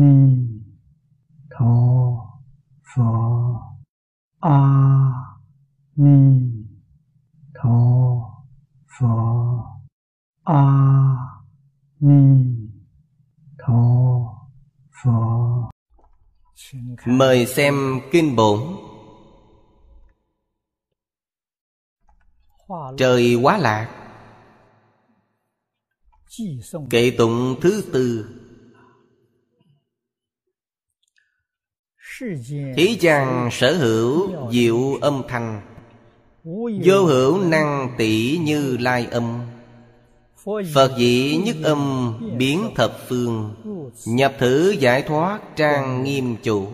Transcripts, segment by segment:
ni tho pho. A ni tho pho. A ni tho pho. Mời xem Kinh Bổn. Trời quá lạc Kệ tụng thứ tư. Thế gian sở hữu diệu âm thanh. Vô hữu năng tỷ như lai âm. Phật dĩ nhất âm biến thập phương. Nhập thử giải thoát trang nghiêm chủ.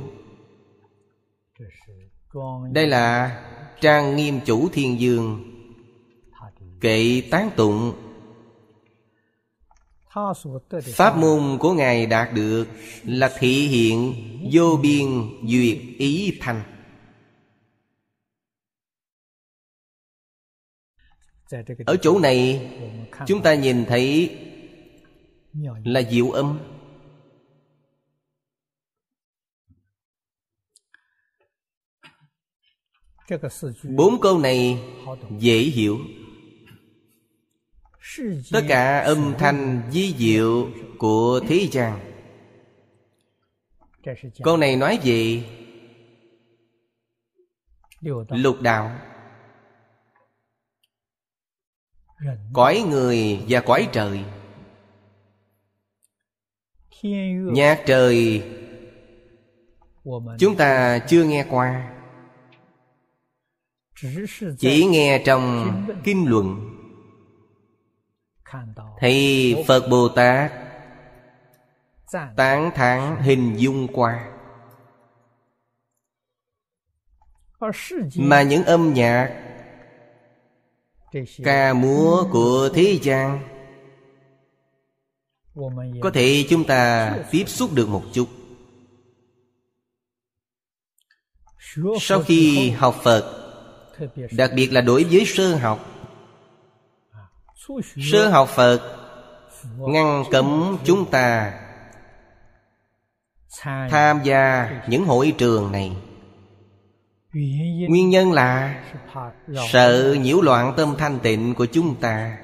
Đây là trang nghiêm chủ thiên dương. Kệ tán tụng Pháp môn của Ngài đạt được Là thị hiện vô biên duyệt ý thành. Ở chỗ này Chúng ta nhìn thấy Là diệu âm. Bốn câu này dễ hiểu Tất cả âm thanh di diệu của thế gian. Câu này nói về Lục đạo. Cõi người và cõi trời. Nhạc trời Chúng ta chưa nghe qua. Chỉ nghe trong kinh luận Thấy Phật Bồ Tát Tán thán hình dung qua. Mà những âm nhạc Ca múa của thế gian Có thể chúng ta tiếp xúc được một chút. Sau khi học Phật Đặc biệt là đối với sơ học Sơ học Phật, Ngăn cấm chúng ta Tham gia những hội trường này. Nguyên nhân là Sợ nhiễu loạn tâm thanh tịnh của chúng ta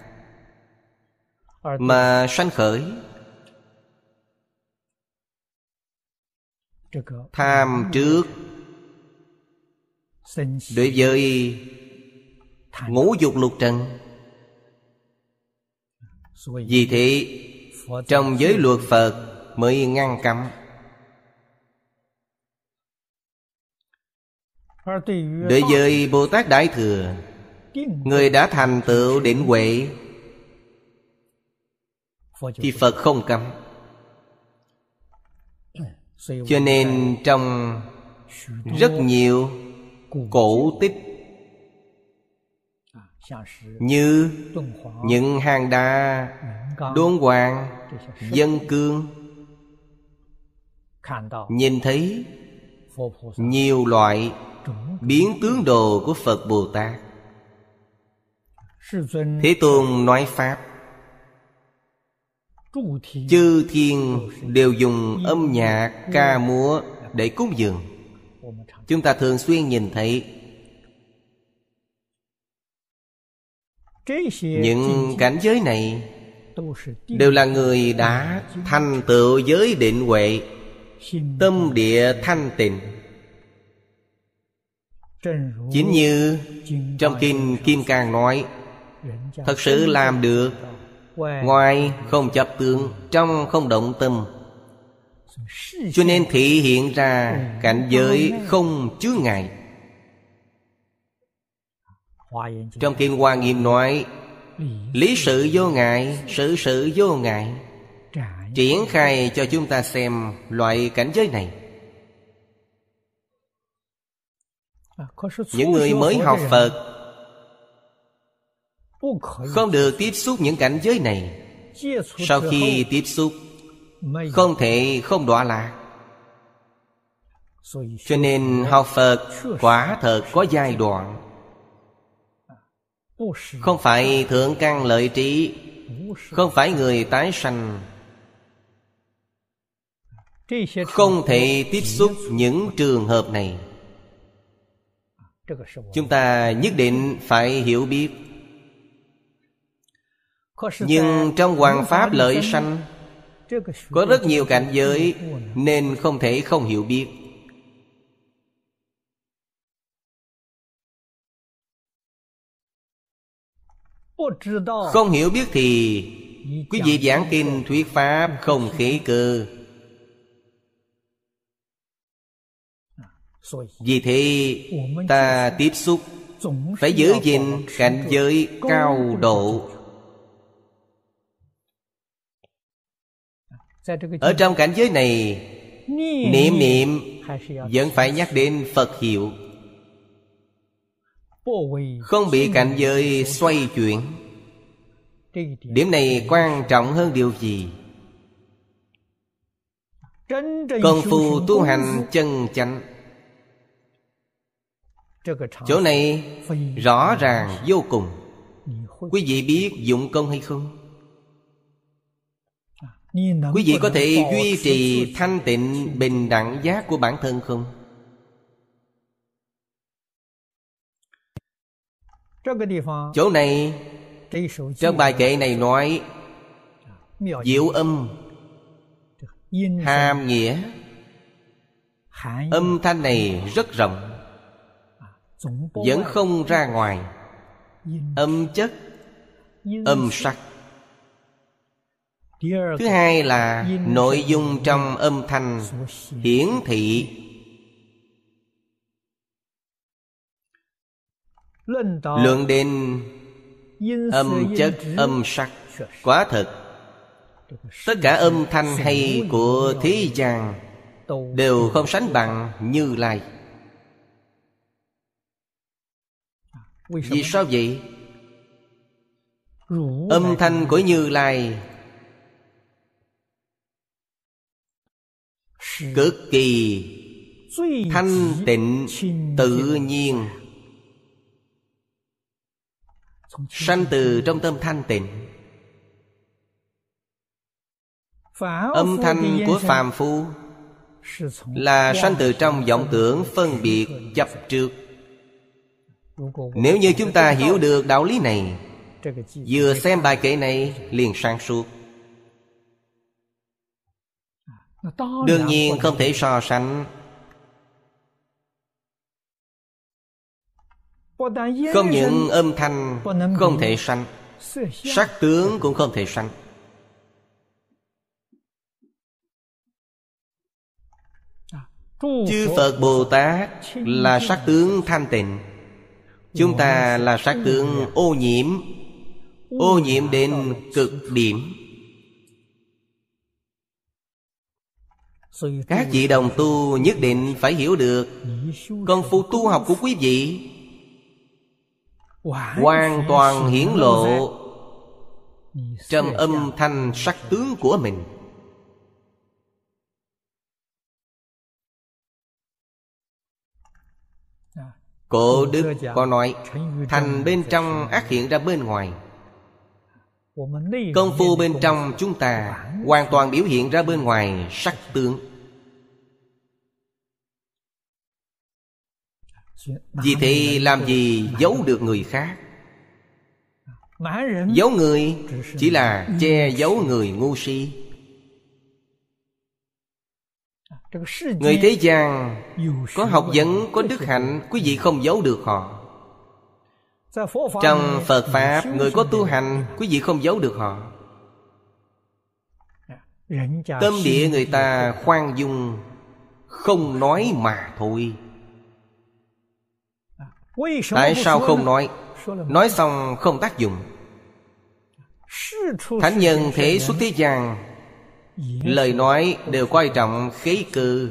Mà sanh khởi. Tham trước Đối với ngũ dục lục trần. Vì thế Trong giới luật Phật mới ngăn cấm. Đối với Bồ Tát Đại Thừa Người đã thành tựu định huệ. Thì Phật không cấm. Cho nên trong rất nhiều cổ tích như những hang đa Đôn hoàng Dân cương. Nhìn thấy Nhiều loại biến tướng đồ của phật bồ tát. Thế tôn nói pháp, chư thiên đều dùng âm nhạc ca múa để cúng dường. Chúng ta thường xuyên nhìn thấy những cảnh giới này đều là người đã thành tựu giới định huệ, tâm địa thanh tịnh. Chính như trong Kinh Kim Cang nói, Thật sự làm được, Ngoài không chấp tướng, Trong không động tâm. Cho nên thị hiện ra Cảnh giới không chứa ngại. Trong Kinh Hoa Nghiêm nói Lý sự vô ngại Sự sự vô ngại. Triển khai cho chúng ta xem Loại cảnh giới này. Những người mới học phật không được tiếp xúc những cảnh giới này. Sau khi tiếp xúc không thể không đọa lạc. Cho nên học phật quả thật có giai đoạn không phải thượng căn lợi trí, không phải người tái sanh. Không thể tiếp xúc những trường hợp này. Chúng ta nhất định phải hiểu biết. Nhưng trong hoàng pháp lợi sanh, có rất nhiều cảnh giới nên không thể không hiểu biết. Không hiểu biết thì quý vị giảng kinh thuyết pháp không khế cơ. Vì thế ta tiếp xúc phải giữ gìn cảnh giới cao độ. ở trong cảnh giới này niệm niệm vẫn phải nhắc đến phật hiệu không bị cảnh giới xoay chuyển. điểm này quan trọng hơn điều gì? Công phu tu hành chân chánh. Chỗ này rõ ràng vô cùng. quý vị biết dụng công hay không? Quý vị có thể duy trì thanh tịnh bình đẳng giác của bản thân không chỗ này trong bài kệ này nói diệu âm hàm nghĩa âm thanh này rất rộng vẫn không ra ngoài âm chất âm sắc。thứ hai là nội dung trong âm thanh hiển thị luận đến âm chất âm sắc. Quả thật. Tất cả âm thanh hay của thế gian đều không sánh bằng như lai. Vì sao vậy? Âm thanh của như lai cực kỳ thanh tịnh tự nhiên sanh từ trong tâm thanh tịnh. Âm thanh của phàm phu là sanh từ trong vọng tưởng phân biệt chấp trước. Nếu như chúng ta hiểu được đạo lý này vừa xem bài kệ này liền sáng suốt. Đương nhiên không thể so sánh không những âm thanh không thể sanh sắc tướng cũng không thể sanh. Chư phật bồ tát là sắc tướng thanh tịnh. Chúng ta là sắc tướng ô nhiễm ô nhiễm đến cực điểm. Các vị đồng tu nhất định phải hiểu được. Công phu tu học của quý vị hoàn toàn hiển lộ. trong âm thanh sắc tướng của mình. Cổ đức có nói thành bên trong ác hiện ra bên ngoài. Công phu bên trong chúng ta hoàn toàn biểu hiện ra bên ngoài sắc tướng vì thế làm gì giấu được người khác? Giấu người chỉ là che giấu người ngu si. Người thế gian có học vấn có đức hạnh quý vị không giấu được họ. Trong phật pháp người có tu hành quý vị không giấu được họ. Tâm địa người ta khoan dung không nói mà thôi tại sao không nói? nói xong không tác dụng. thánh nhân thể xuất thế gian. lời nói đều quan trọng khế cơ.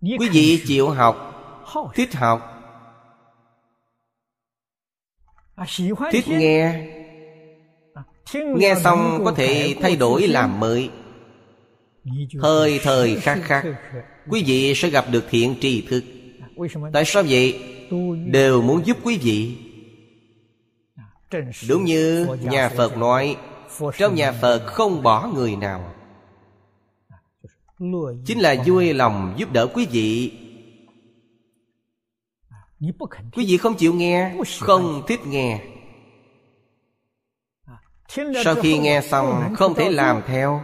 quý vị chịu học thích học. thích nghe. nghe xong có thể thay đổi làm mới thời thời khắc khắc quý vị sẽ gặp được thiện tri thức。tại sao vậy？đều muốn giúp quý vị。đúng như nhà phật nói trong nhà phật không bỏ người nào。chính là vui lòng giúp đỡ quý vị。quý vị không chịu nghe không thích nghe sau khi nghe xong không thể làm theo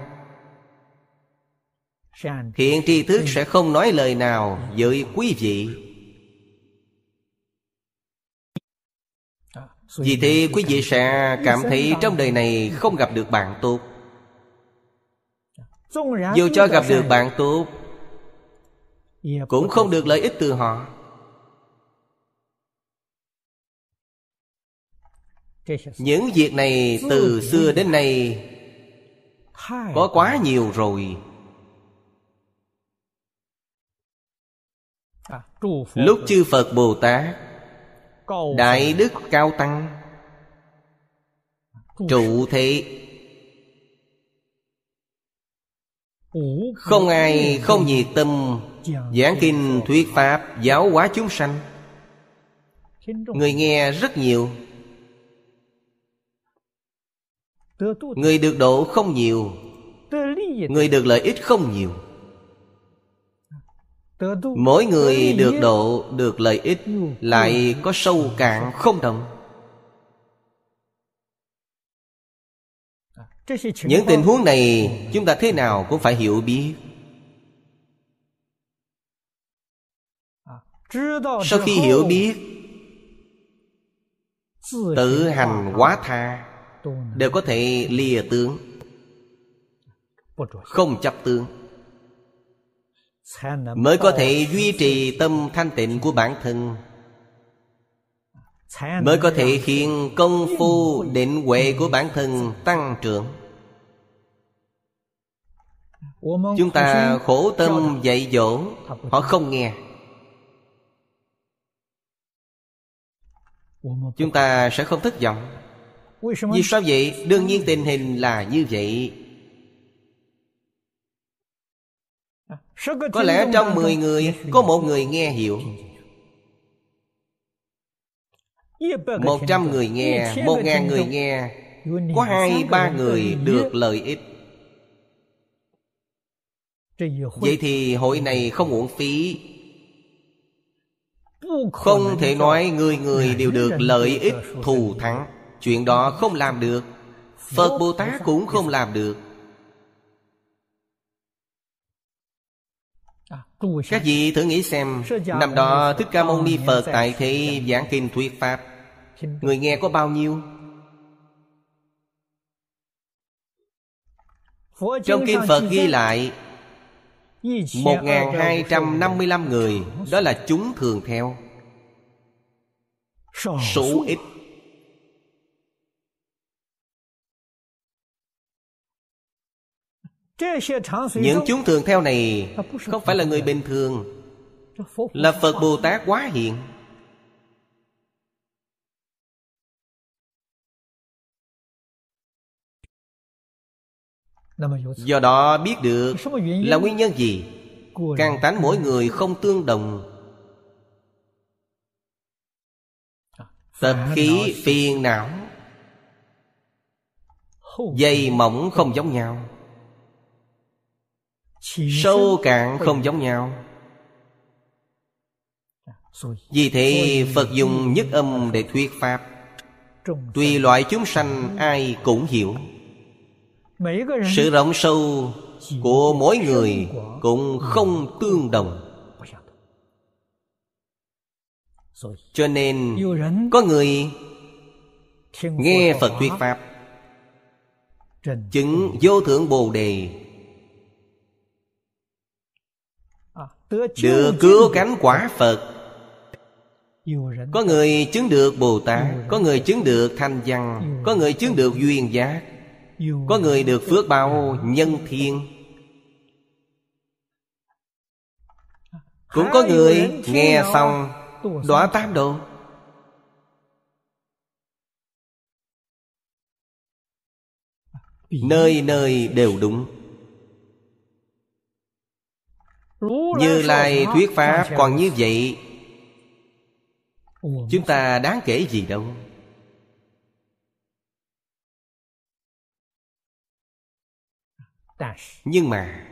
hiện tri thức sẽ không nói lời nào với quý vị. Vì thế quý vị sẽ cảm thấy trong đời này không gặp được bạn tốt. Dù cho gặp được bạn tốt, cũng không được lợi ích từ họ. Những việc này từ xưa đến nay có quá nhiều rồi. Lúc chư phật bồ tát đại đức cao tăng trụ thế. Không ai không nhiệt tâm giảng kinh thuyết pháp giáo hóa chúng sanh. Người nghe rất nhiều. Người được độ không nhiều. Người được lợi ích không nhiều mỗi người được độ được lợi ích lại có sâu cạn không đồng. Những tình huống này chúng ta thế nào cũng phải hiểu biết. Sau khi hiểu biết tự hành quá tha đều có thể lìa tướng. Không chấp tướng mới có thể duy trì tâm thanh tịnh của bản thân. Mới có thể khiến công phu định huệ của bản thân tăng trưởng. Chúng ta khổ tâm dạy dỗ họ không nghe. Chúng ta sẽ không thất vọng. Vì sao vậy? Đương nhiên tình hình là như vậy có lẽ trong 10 người có một người nghe hiểu. Một trăm người nghe một ngàn người nghe. Có hai ba người được lợi ích. Vậy thì hội này không uổng phí. Không thể nói người người đều được lợi ích thù thắng. chuyện đó không làm được. Phật bồ tát cũng không làm được các vị thử nghĩ xem Năm đó Thích Ca Mâu Ni Phật Tại thế giảng kinh thuyết Pháp Người nghe có bao nhiêu? Trong kinh Phật ghi lại 1.255 người Đó là chúng thường theo. Số ít Những chúng thường theo này Không phải là người bình thường? Là Phật Bồ Tát quá hiện. Do đó biết được là nguyên nhân gì? Càng tánh mỗi người không tương đồng. Tập khí phiền não Dây mỏng không giống nhau Sâu cạn không giống nhau. Vì thế Phật dùng nhất âm để thuyết Pháp. Tùy loại chúng sanh ai cũng hiểu. Sự rộng sâu của mỗi người cũng không tương đồng. Cho nên có người nghe Phật thuyết Pháp. Chứng vô thượng Bồ Đề Được cứu cánh quả Phật. Có người chứng được Bồ Tát Có người chứng được Thanh Văn Có người chứng được Duyên Giác Có người được phước bao nhân thiên. Cũng có người nghe xong Đọa tam độ Nơi nơi đều đúng Như Lai thuyết Pháp còn như vậy Chúng ta đáng kể gì đâu? Nhưng mà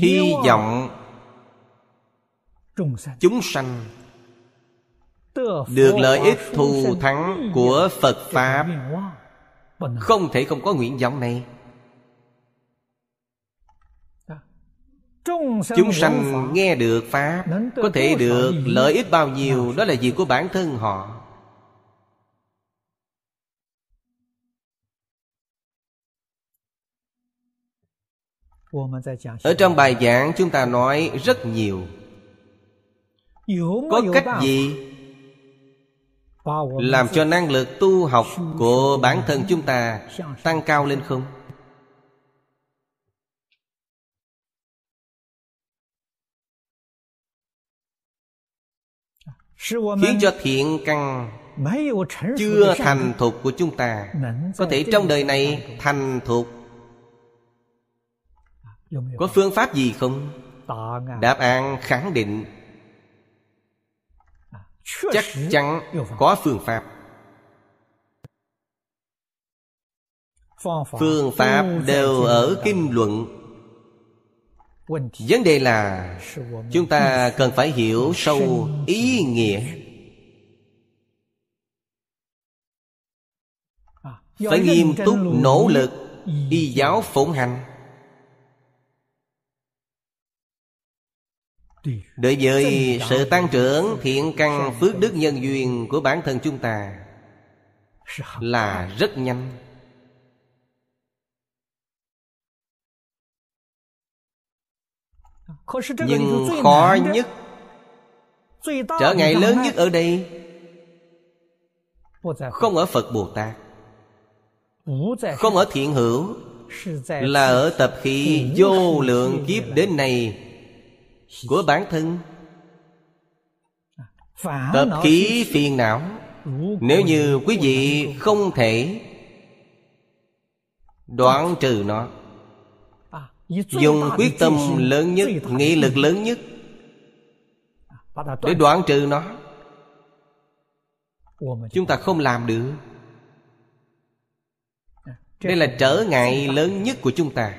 hy vọng chúng sanh được lợi ích thù thắng của phật pháp. không thể không có nguyện vọng này chúng sanh nghe được pháp, có thể được lợi ích bao nhiêu, đó là việc của bản thân họ. Ở trong bài giảng, chúng ta nói rất nhiều. Có cách gì làm cho năng lực tu học của bản thân chúng ta tăng cao lên không? Khiến cho thiện căn chưa thành thục của chúng ta. có thể trong đời này thành thục có phương pháp gì không? Đáp án khẳng định. Chắc chắn có phương pháp. Phương pháp đều ở kinh luận vấn đề là chúng ta cần phải hiểu sâu ý nghĩa. phải nghiêm túc nỗ lực y giáo phụng hành. đối với sự tăng trưởng thiện căn phước đức nhân duyên của bản thân chúng ta là rất nhanh nhưng khó nhất trở ngại lớn nhất ở đây không ở phật bồ tát không ở thiện hữu là ở tập khí vô lượng kiếp đến nay của bản thân。tập khí phiền não nếu như quý vị không thể đoạn trừ nó dùng quyết tâm lớn nhất, nghị lực lớn nhất để đoạn trừ nó. Chúng ta không làm được. Đây là trở ngại lớn nhất của chúng ta.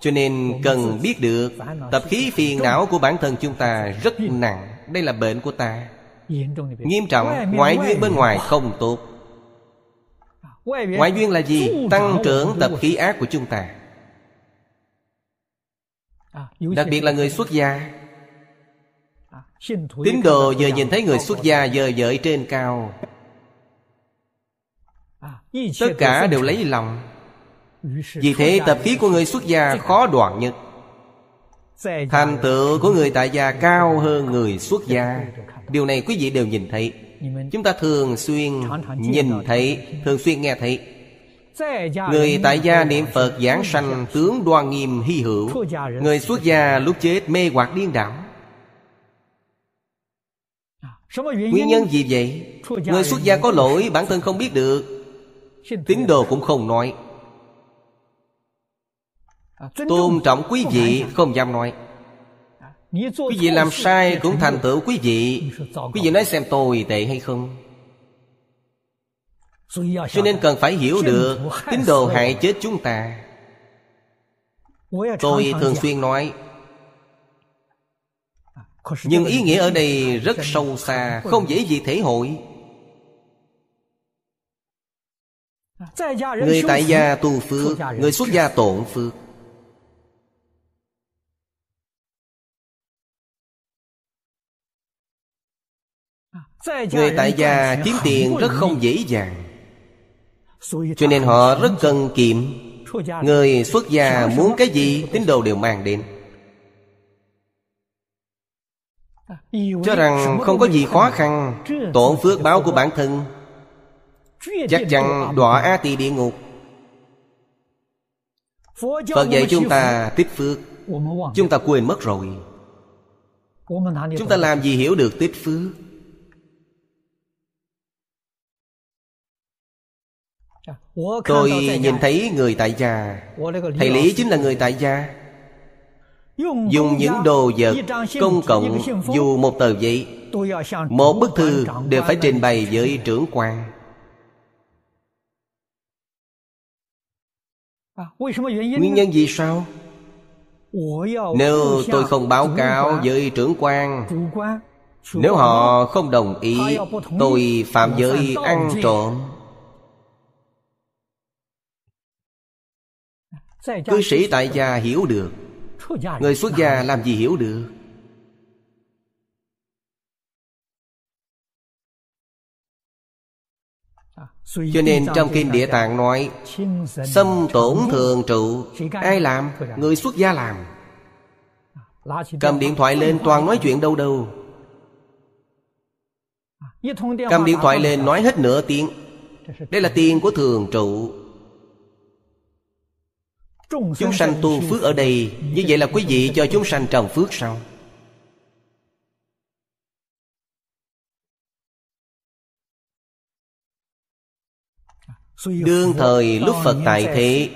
Cho nên cần biết được, tập khí phiền não của bản thân chúng ta rất nặng. Đây là bệnh của ta. Nghiêm trọng, ngoại duyên bên ngoài không tốt. Ngoại duyên là gì? Tăng trưởng tập khí ác của chúng ta đặc biệt là người xuất gia. Tín đồ giờ nhìn thấy người xuất gia giờ dợi trên cao. Tất cả đều lấy lòng. Vì thế tập khí của người xuất gia khó đoạn nhất. Thành tựu của người tại gia cao hơn người xuất gia. Điều này quý vị đều nhìn thấy. Chúng ta thường xuyên nhìn thấy Thường xuyên nghe thấy Người tại gia niệm Phật giảng sanh Tướng đoan nghiêm hy hữu. Người xuất gia lúc chết mê hoặc điên đảo. Nguyên nhân gì vậy? Người xuất gia có lỗi bản thân không biết được. Tín đồ cũng không nói. Tôn trọng quý vị không dám nói. Quý vị làm sai cũng thành tựu quý vị. Quý vị nói xem tôi tệ hay không Cho nên cần phải hiểu được Tín đồ hại chết chúng ta. Tôi thường xuyên nói. Nhưng ý nghĩa ở đây rất sâu xa Không dễ gì thể hội. Người tại gia tu phước Người xuất gia tổn phước. Người tại gia kiếm tiền rất không dễ dàng Cho nên họ rất cần kiệm Người xuất gia muốn cái gì Tín đồ đều mang đến. Cho rằng không có gì khó khăn Tổn phước báo của bản thân. Chắc chắn đọa A tỳ địa ngục. Phật dạy chúng ta tích phước. Chúng ta quên mất rồi. Chúng ta làm gì hiểu được tích phước Tôi nhìn thấy người tại gia. Thầy Lý chính là người tại gia. Dùng những đồ vật công cộng Dù một tờ giấy Một bức thư đều phải trình bày với trưởng quan. Nguyên nhân vì sao? Nếu tôi không báo cáo với trưởng quan Nếu họ không đồng ý Tôi phạm giới ăn trộm Cư sĩ tại gia hiểu được. Người xuất gia làm gì hiểu được? Cho nên trong Kinh Địa Tạng nói Xâm tổn thường trụ Ai làm? Người xuất gia làm. Cầm điện thoại lên toàn nói chuyện đâu đâu. Cầm điện thoại lên nói hết nửa tiếng. Đây là tiền của thường trụ Chúng sanh tu phước ở đây, Như vậy là quý vị cho chúng sanh trồng phước sao? Đương thời lúc Phật tại thế,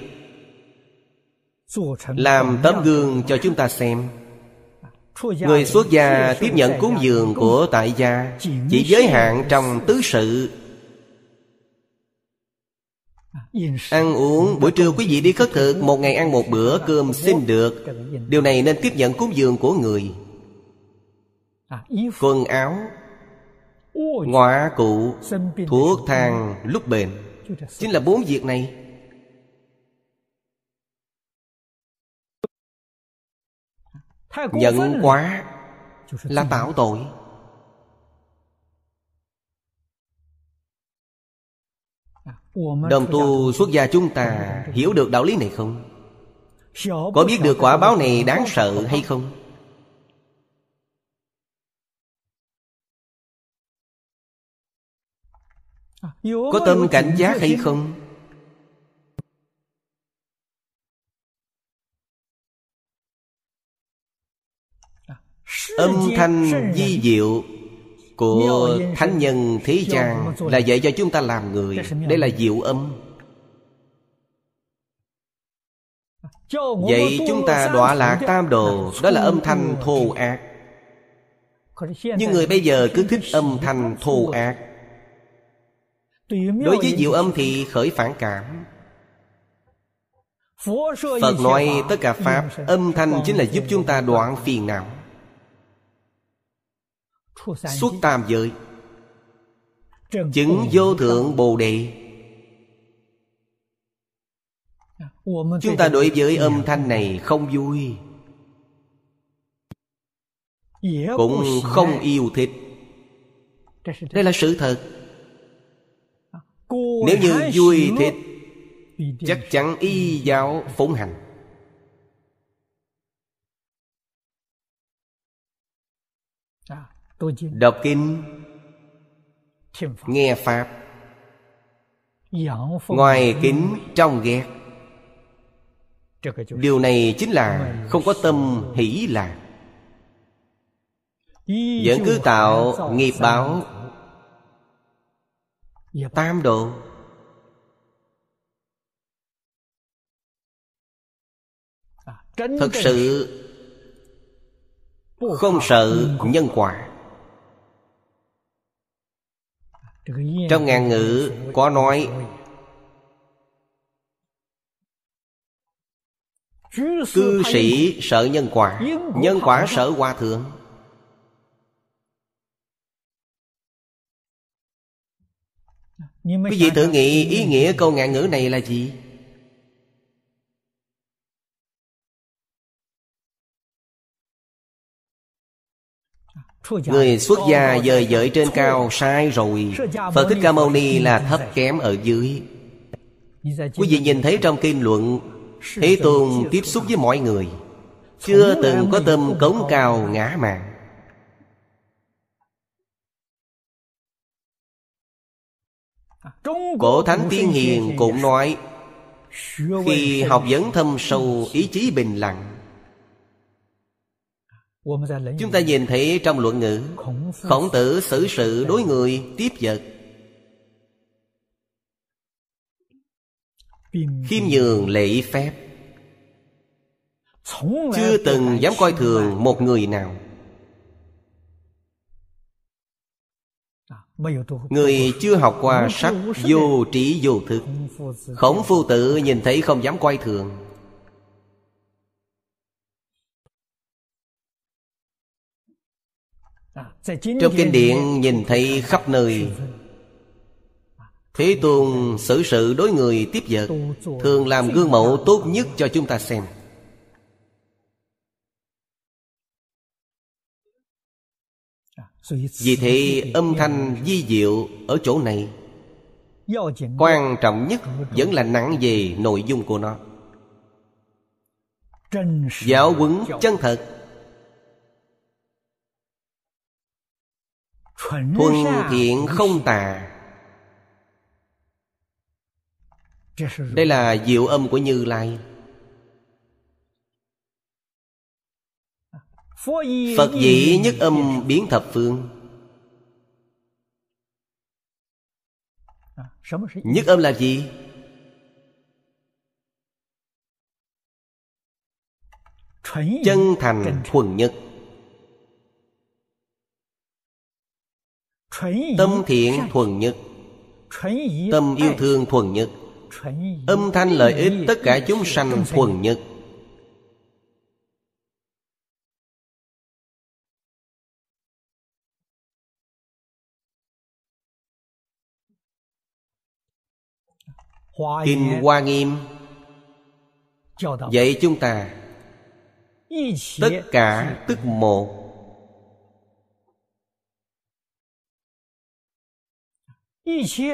Làm tấm gương cho chúng ta xem. Người xuất gia tiếp nhận cúng dường của tại gia, Chỉ giới hạn trong tứ sự. Ăn uống, Buổi trưa quý vị đi khất thực, Một ngày ăn một bữa cơm xin được. Điều này nên tiếp nhận cúng dường của người. Quần áo, Ngọa cụ, Thuốc thang, lúc bệnh Chính là bốn việc này. Nhận quá Là tạo tội. Đồng tu xuất gia chúng ta Hiểu được đạo lý này không? Có biết được quả báo này đáng sợ hay không? Có tâm cảnh giác hay không? Âm thanh di diệu của Thánh Nhân Thế gian Là dạy cho chúng ta làm người. Đây là diệu âm. Vậy chúng ta đọa lạc tam đồ Đó là âm thanh thô ác. Nhưng người bây giờ cứ thích âm thanh thô ác. Đối với diệu âm thì khởi phản cảm. Phật nói tất cả Pháp Âm thanh chính là giúp chúng ta đoạn phiền não Xuất tam giới. Chứng vô thượng Bồ Đề. Chúng ta đối với âm thanh này không vui. Cũng không yêu thích. Đây là sự thật. Nếu như vui thích Chắc chắn y giáo phụng hành Đọc kinh Nghe Pháp. Ngoài kính trong ghét. Điều này chính là không có tâm hỷ lạc Vẫn cứ tạo nghiệp báo. Tam độ. Thật sự Không sợ nhân quả Trong ngàn ngữ có nói, Cư sĩ sợ nhân quả Nhân quả sợ hòa thượng Quý vị thử nghĩ ý nghĩa câu ngạn ngữ này là gì? Người xuất gia dời dợi trên cao sai rồi. Phật Thích Ca Mâu Ni là thấp kém ở dưới. Quý vị nhìn thấy trong kinh luận Thế Tôn tiếp xúc với mọi người. Chưa từng có tâm cống cao ngã mạn Cổ Thánh Tiên Hiền cũng nói Khi học vấn thâm sâu ý chí bình lặng Chúng ta nhìn thấy trong luận ngữ Khổng tử xử sự đối người tiếp vật. Khiêm nhường lễ phép. Chưa từng dám coi thường một người nào. Người chưa học qua sách vô trí vô thực Khổng phu tử nhìn thấy không dám quay thường Trong kinh điển nhìn thấy khắp nơi Thế Tôn xử sự đối người tiếp vật Thường làm gương mẫu tốt nhất cho chúng ta xem. Vì thế âm thanh di diệu ở chỗ này Quan trọng nhất vẫn là nặng về nội dung của nó. Giáo huấn chân thật Thuần thiện không tà. Đây là diệu âm của Như Lai. Phật dĩ nhất âm biến thập phương. Nhất âm là gì? Chân thành thuần nhất Tâm thiện thuần nhất。Tâm yêu thương thuần nhất。Âm thanh lợi ích tất cả chúng sanh thuần nhất. Kinh Hoa Nghiêm. Dạy chúng ta Tất cả tức một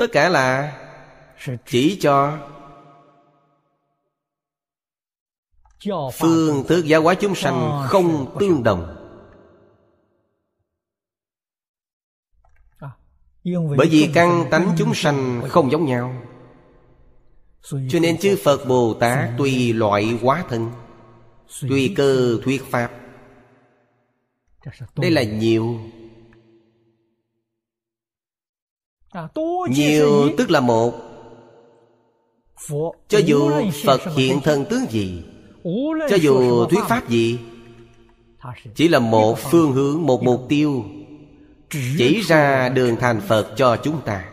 Tất cả là Chỉ cho Phương thức giáo hóa chúng sanh không tương đồng。Bởi vì căn tánh chúng sanh không giống nhau cho nên chư Phật Bồ Tát tùy loại hóa thân Tùy cơ thuyết Pháp。Đây là nhiều Nhiều tức là một. Cho dù Phật hiện thân tướng gì Cho dù thuyết Pháp gì Chỉ là một phương hướng, một mục tiêu Chỉ ra đường thành Phật cho chúng ta.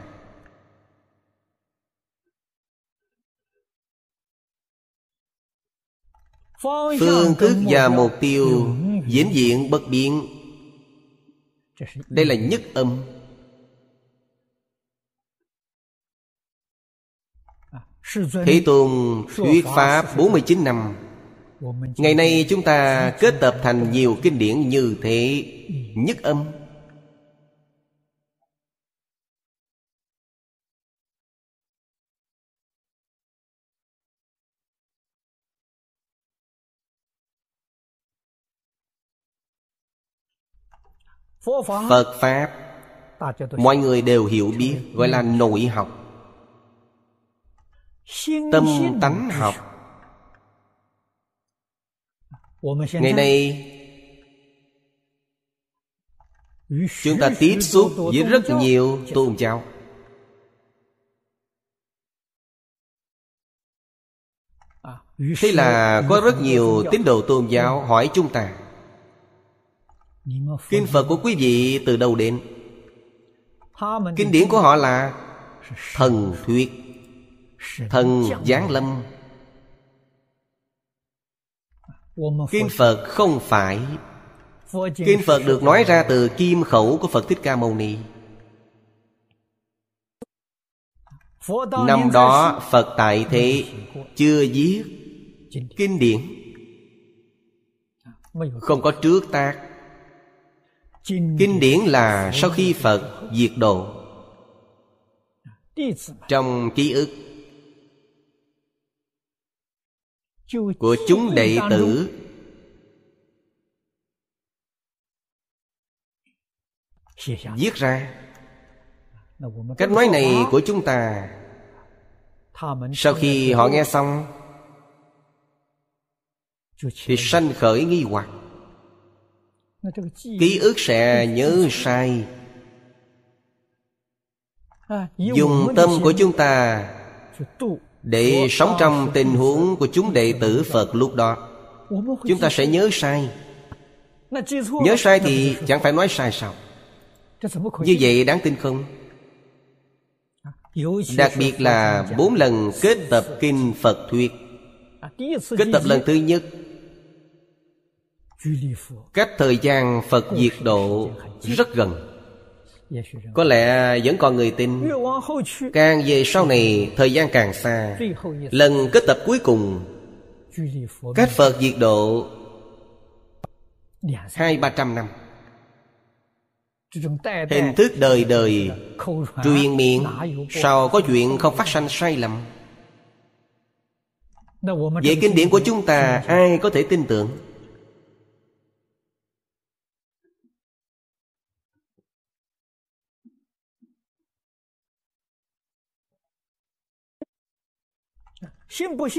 Phương thức và mục tiêu Diễn. diện bất biến. Đây là nhất âm Thế Tôn thuyết Pháp 49 năm. Ngày nay chúng ta kết tập thành nhiều kinh điển như thế. Nhất âm. Phật Pháp. Mọi người đều hiểu biết Gọi là nội học Tâm tánh học. Ngày nay Chúng ta tiếp xúc với rất nhiều tôn giáo. Thế là có rất nhiều tín đồ tôn giáo hỏi chúng ta Kinh Phật của quý vị từ đâu đến? Kinh điển của họ là Thần thuyết Thần giáng lâm. Kinh Phật không phải. Kinh Phật được nói ra từ kim khẩu của Phật Thích Ca Mâu Ni. Năm đó Phật tại thế Chưa viết Kinh điển. Không có trước tác. Kinh điển là sau khi Phật diệt độ. Trong ký ức Của chúng đệ tử. Viết ra. Cách nói này của chúng ta, Sau khi họ nghe xong, Thì sanh khởi nghi hoặc. Ký ức sẽ nhớ sai. Dùng tâm của chúng ta để sống trong tình huống của chúng đệ tử phật lúc đó chúng ta sẽ nhớ sai nhớ sai thì chẳng phải nói sai sao như vậy đáng tin không Đặc biệt là bốn lần kết tập Kinh Phật Thuyết Kết tập lần thứ nhất Cách thời gian Phật diệt độ rất gần có lẽ vẫn còn người tin. Càng về sau này, thời gian càng xa. Lần kết tập cuối cùng Cách Phật diệt độ Hai ba trăm năm. Hình thức đời đời, Truyền miệng Sao có chuyện không phát sanh sai lầm. Vậy kinh điển của chúng ta, Ai có thể tin tưởng?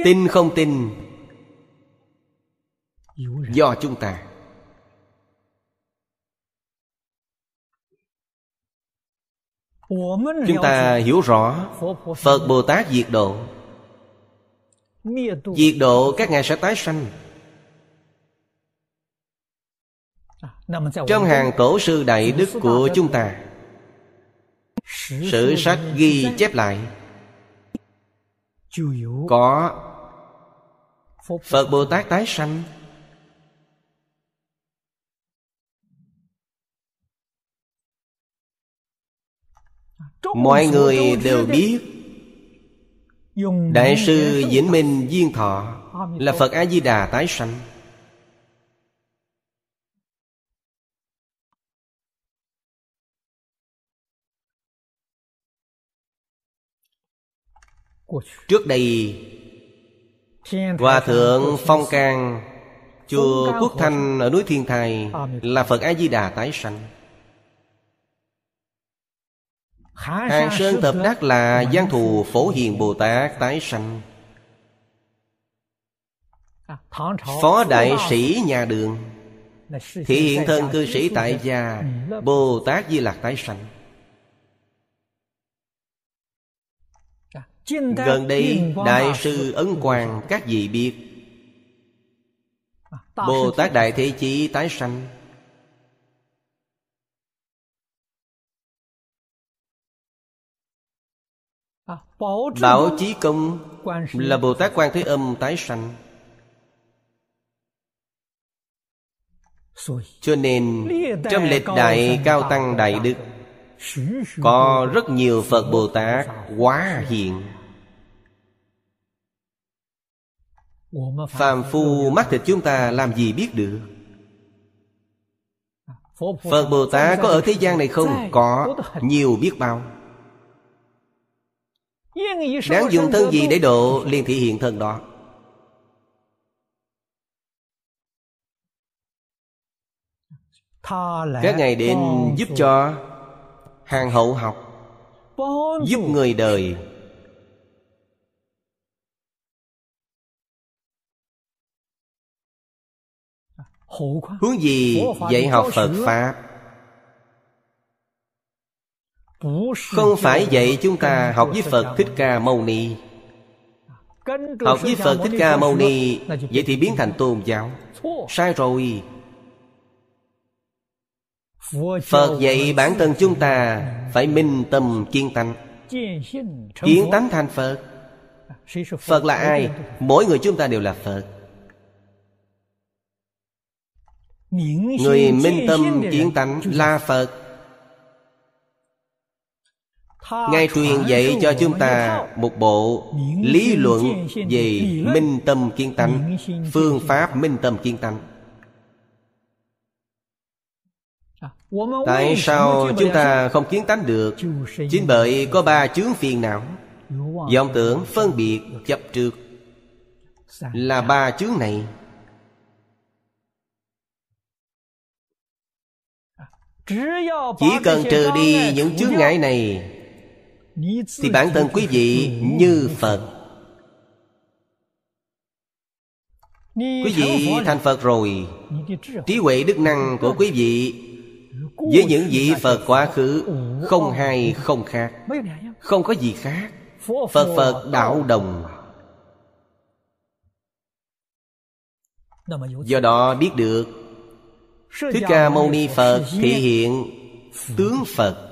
Tin không tin? Do chúng ta. Chúng ta hiểu rõ Phật Bồ Tát diệt độ. Diệt độ các ngài sẽ tái sanh. Trong hàng tổ sư đại đức của chúng ta Sử sách ghi chép lại Có Phật Bồ Tát tái sanh. Mọi người đều biết Đại sư Vĩnh Minh Duyên Thọ Là Phật. A-di-đà tái sanh Trước đây, Hòa thượng Phong Cang Chùa Quốc Thanh ở núi Thiên Thai Là Phật A-di-đà tái sanh. Hàng Sơn thập Đắc là Giang Thù Phổ Hiền Bồ Tát tái sanh. Phó Đại Sĩ Nhà Đường, Thị hiện thân cư sĩ tại gia, Bồ Tát Di Lạc tái sanh. Gần đây Đại sư Ấn Quang các vị biết. Bồ Tát Đại Thế Chí tái sanh. Bảo Chí Công là Bồ Tát Quan Thế Âm tái sanh. Cho nên trong lịch đại Cao Tăng Đại Đức Có rất nhiều Phật Bồ Tát quá hiện Phàm phu mắt thịt chúng ta làm gì biết được? Phật Bồ Tát có ở thế gian này không? Có, nhiều biết bao. Đáng dùng thân gì để độ liền thị hiện thân đó? Các ngài đến giúp cho hàng hậu học Giúp người đời Hướng gì dạy học Phật Pháp? Không phải dạy chúng ta học với Phật Thích Ca Mâu Ni. Học với Phật Thích Ca Mâu Ni Vậy thì biến thành tôn giáo. Sai rồi. Phật dạy bản thân chúng ta Phải minh tâm kiên tánh. Kiến tánh thành Phật. Phật là ai? Mỗi người chúng ta đều là Phật Người minh tâm kiến tánh là Phật. Ngài truyền dạy cho chúng ta một bộ lý luận về minh tâm kiên tánh Phương pháp minh tâm kiên tánh. Tại sao chúng ta không kiến tánh được? Chính bởi có ba chướng phiền não. Vọng tưởng, phân biệt, chấp trước. Là ba chướng này Chỉ cần trừ đi những chướng ngại này Thì bản thân quý vị như Phật. Quý vị thành Phật rồi Trí huệ đức năng của quý vị Với những vị Phật quá khứ Không hai không khác Không có gì khác. Phật Phật đạo đồng. Do đó biết được Thích Ca Mâu Ni Phật thể hiện tướng Phật.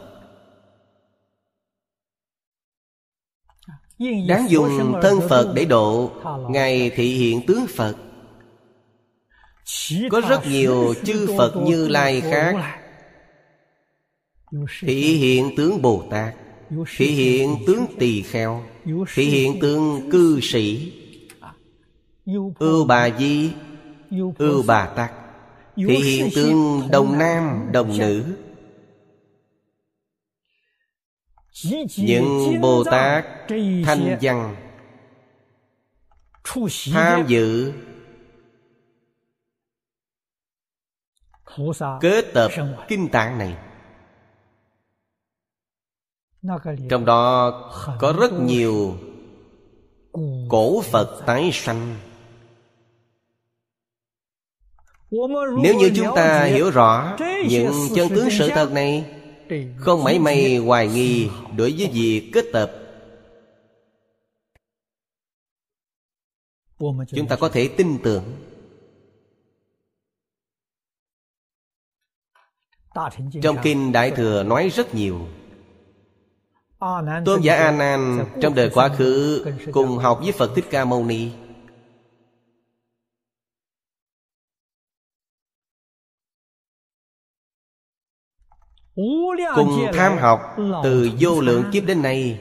Đáng dùng thân Phật để độ, Ngài thị hiện tướng Phật. Có rất nhiều chư Phật như Lai khác Thị hiện tướng Bồ Tát Thị hiện tướng Tỳ Kheo Thị hiện tướng cư sĩ. Ưu Bà Di Ưu Bà Tắc Thị hiện tướng đồng nam đồng nữ. Những bồ tát thanh văn tham dự kết tập kinh tạng này. Trong đó có rất nhiều cổ phật tái sanh nếu như chúng ta hiểu rõ những chân tướng sự thật này không mảy may hoài nghi đối với việc kết tập. Chúng ta có thể tin tưởng. Trong kinh đại thừa nói rất nhiều. Tôn giả a nan trong đời quá khứ cùng học với phật thích ca mâu ni cùng tham học từ vô lượng kiếp đến nay.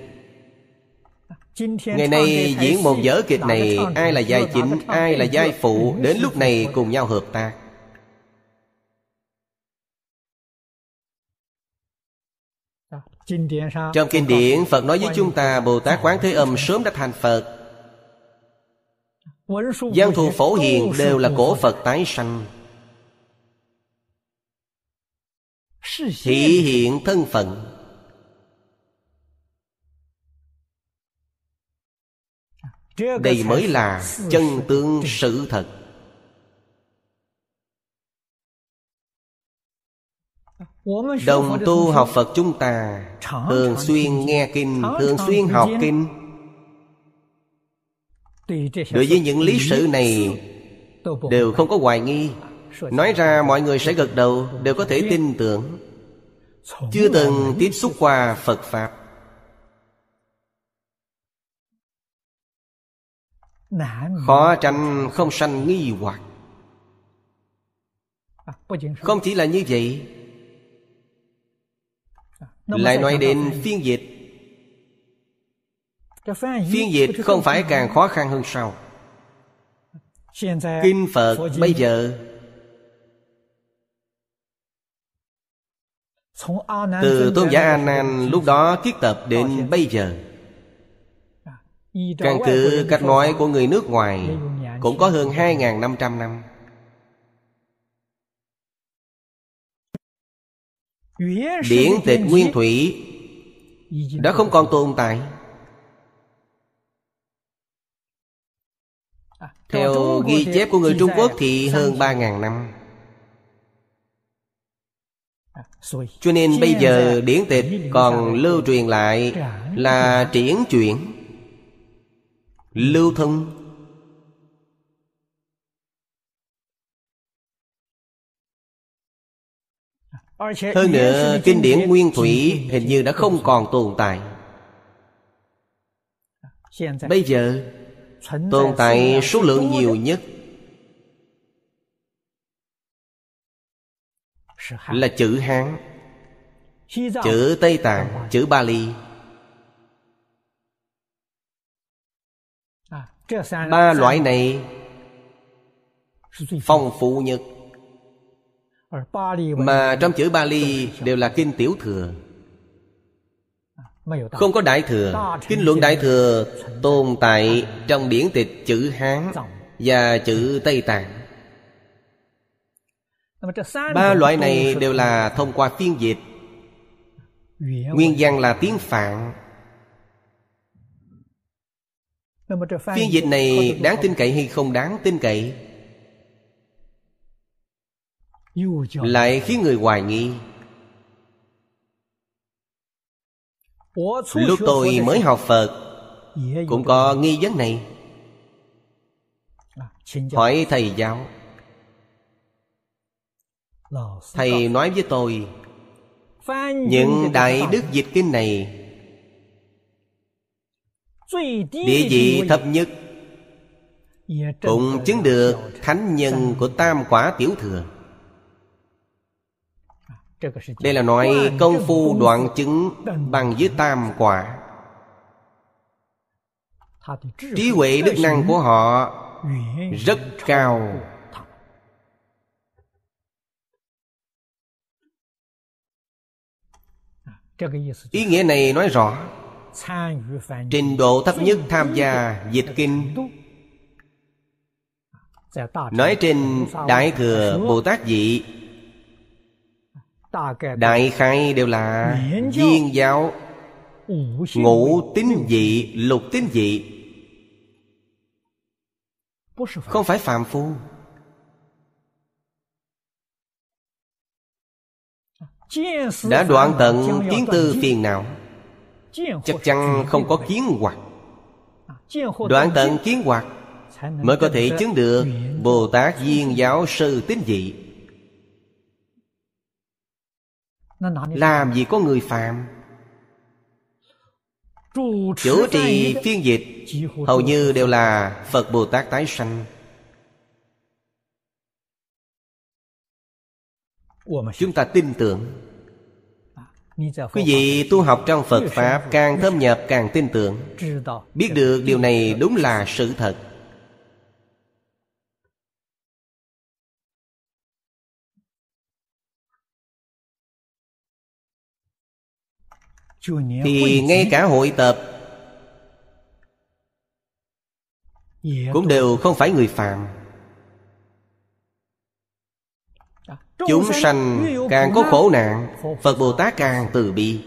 Ngày nay diễn một vở kịch này Ai là giai chính, ai là giai phụ Đến lúc này cùng nhau hợp tác. Trong kinh điển Phật nói với chúng ta Bồ Tát Quán Thế Âm sớm đã thành Phật. Giang thù phổ hiền đều là cổ Phật tái sanh Thị hiện thân phận. Đây mới là chân tướng sự thật. Đồng tu học Phật chúng ta Thường xuyên nghe kinh Thường xuyên học kinh. Đối với những lý sự này Đều không có hoài nghi Nói ra mọi người sẽ gật đầu Đều có thể tin tưởng. Chưa từng tiếp xúc qua Phật Pháp. Khó tranh không sanh nghi hoặc. Không chỉ là như vậy Lại nói đến phiên dịch. Phiên dịch không phải càng khó khăn hơn sao? Kinh Phật bây giờ Từ tôn giả A Nan lúc đó thiết tập đến bây giờ. Căn cứ cách nói của người nước ngoài Cũng có hơn 2.500 năm Điển tịch nguyên thủy Đã không còn tồn tại. Theo ghi chép của người Trung Quốc thì hơn 3.000 năm cho nên bây giờ điển tịch còn lưu truyền lại là triển chuyển lưu thông. Hơn nữa kinh điển nguyên thủy hình như đã không còn tồn tại. Bây giờ tồn tại số lượng nhiều nhất là chữ hán chữ tây tạng chữ bali. Ba loại này phong phú nhất. Mà trong chữ bali đều là kinh tiểu thừa. Không có đại thừa. Kinh luận đại thừa tồn tại trong điển tịch chữ hán và chữ tây tạng Ba loại này đều là thông qua phiên dịch. Nguyên văn là tiếng Phạn. Phiên dịch này đáng tin cậy hay không đáng tin cậy? Lại khiến người hoài nghi. Lúc tôi mới học Phật Cũng có nghi vấn này. Hỏi thầy giáo thầy nói với tôi những đại đức dịch kinh này Địa vị thấp nhất Cũng chứng được thánh nhân của tam quả tiểu thừa. Đây là nói công phu đoạn chứng bằng với tam quả. Trí huệ đức năng của họ rất cao Ý nghĩa này nói rõ Trình độ thấp nhất tham gia dịch kinh. Nói trên Đại Thừa Bồ Tát Dị, Đại khai đều là viên giáo, Ngũ tín dị, Lục tín dị. Không phải phạm phu Đã đoạn tận kiến tư phiền não. Chắc chắn không có kiến hoặc Đoạn tận kiến hoặc Mới có thể chứng được Bồ Tát Duyên Giáo Sư Tín Dị. Làm gì có người phạm Chủ trì phiên dịch Hầu như đều là Phật Bồ Tát tái sanh Chúng ta tin tưởng. Quý vị tu học trong Phật Pháp Càng thâm nhập càng tin tưởng. Biết được điều này đúng là sự thật. Thì ngay cả hội tập Cũng đều không phải người phàm Chúng sanh càng có khổ nạn Phật Bồ Tát càng từ bi.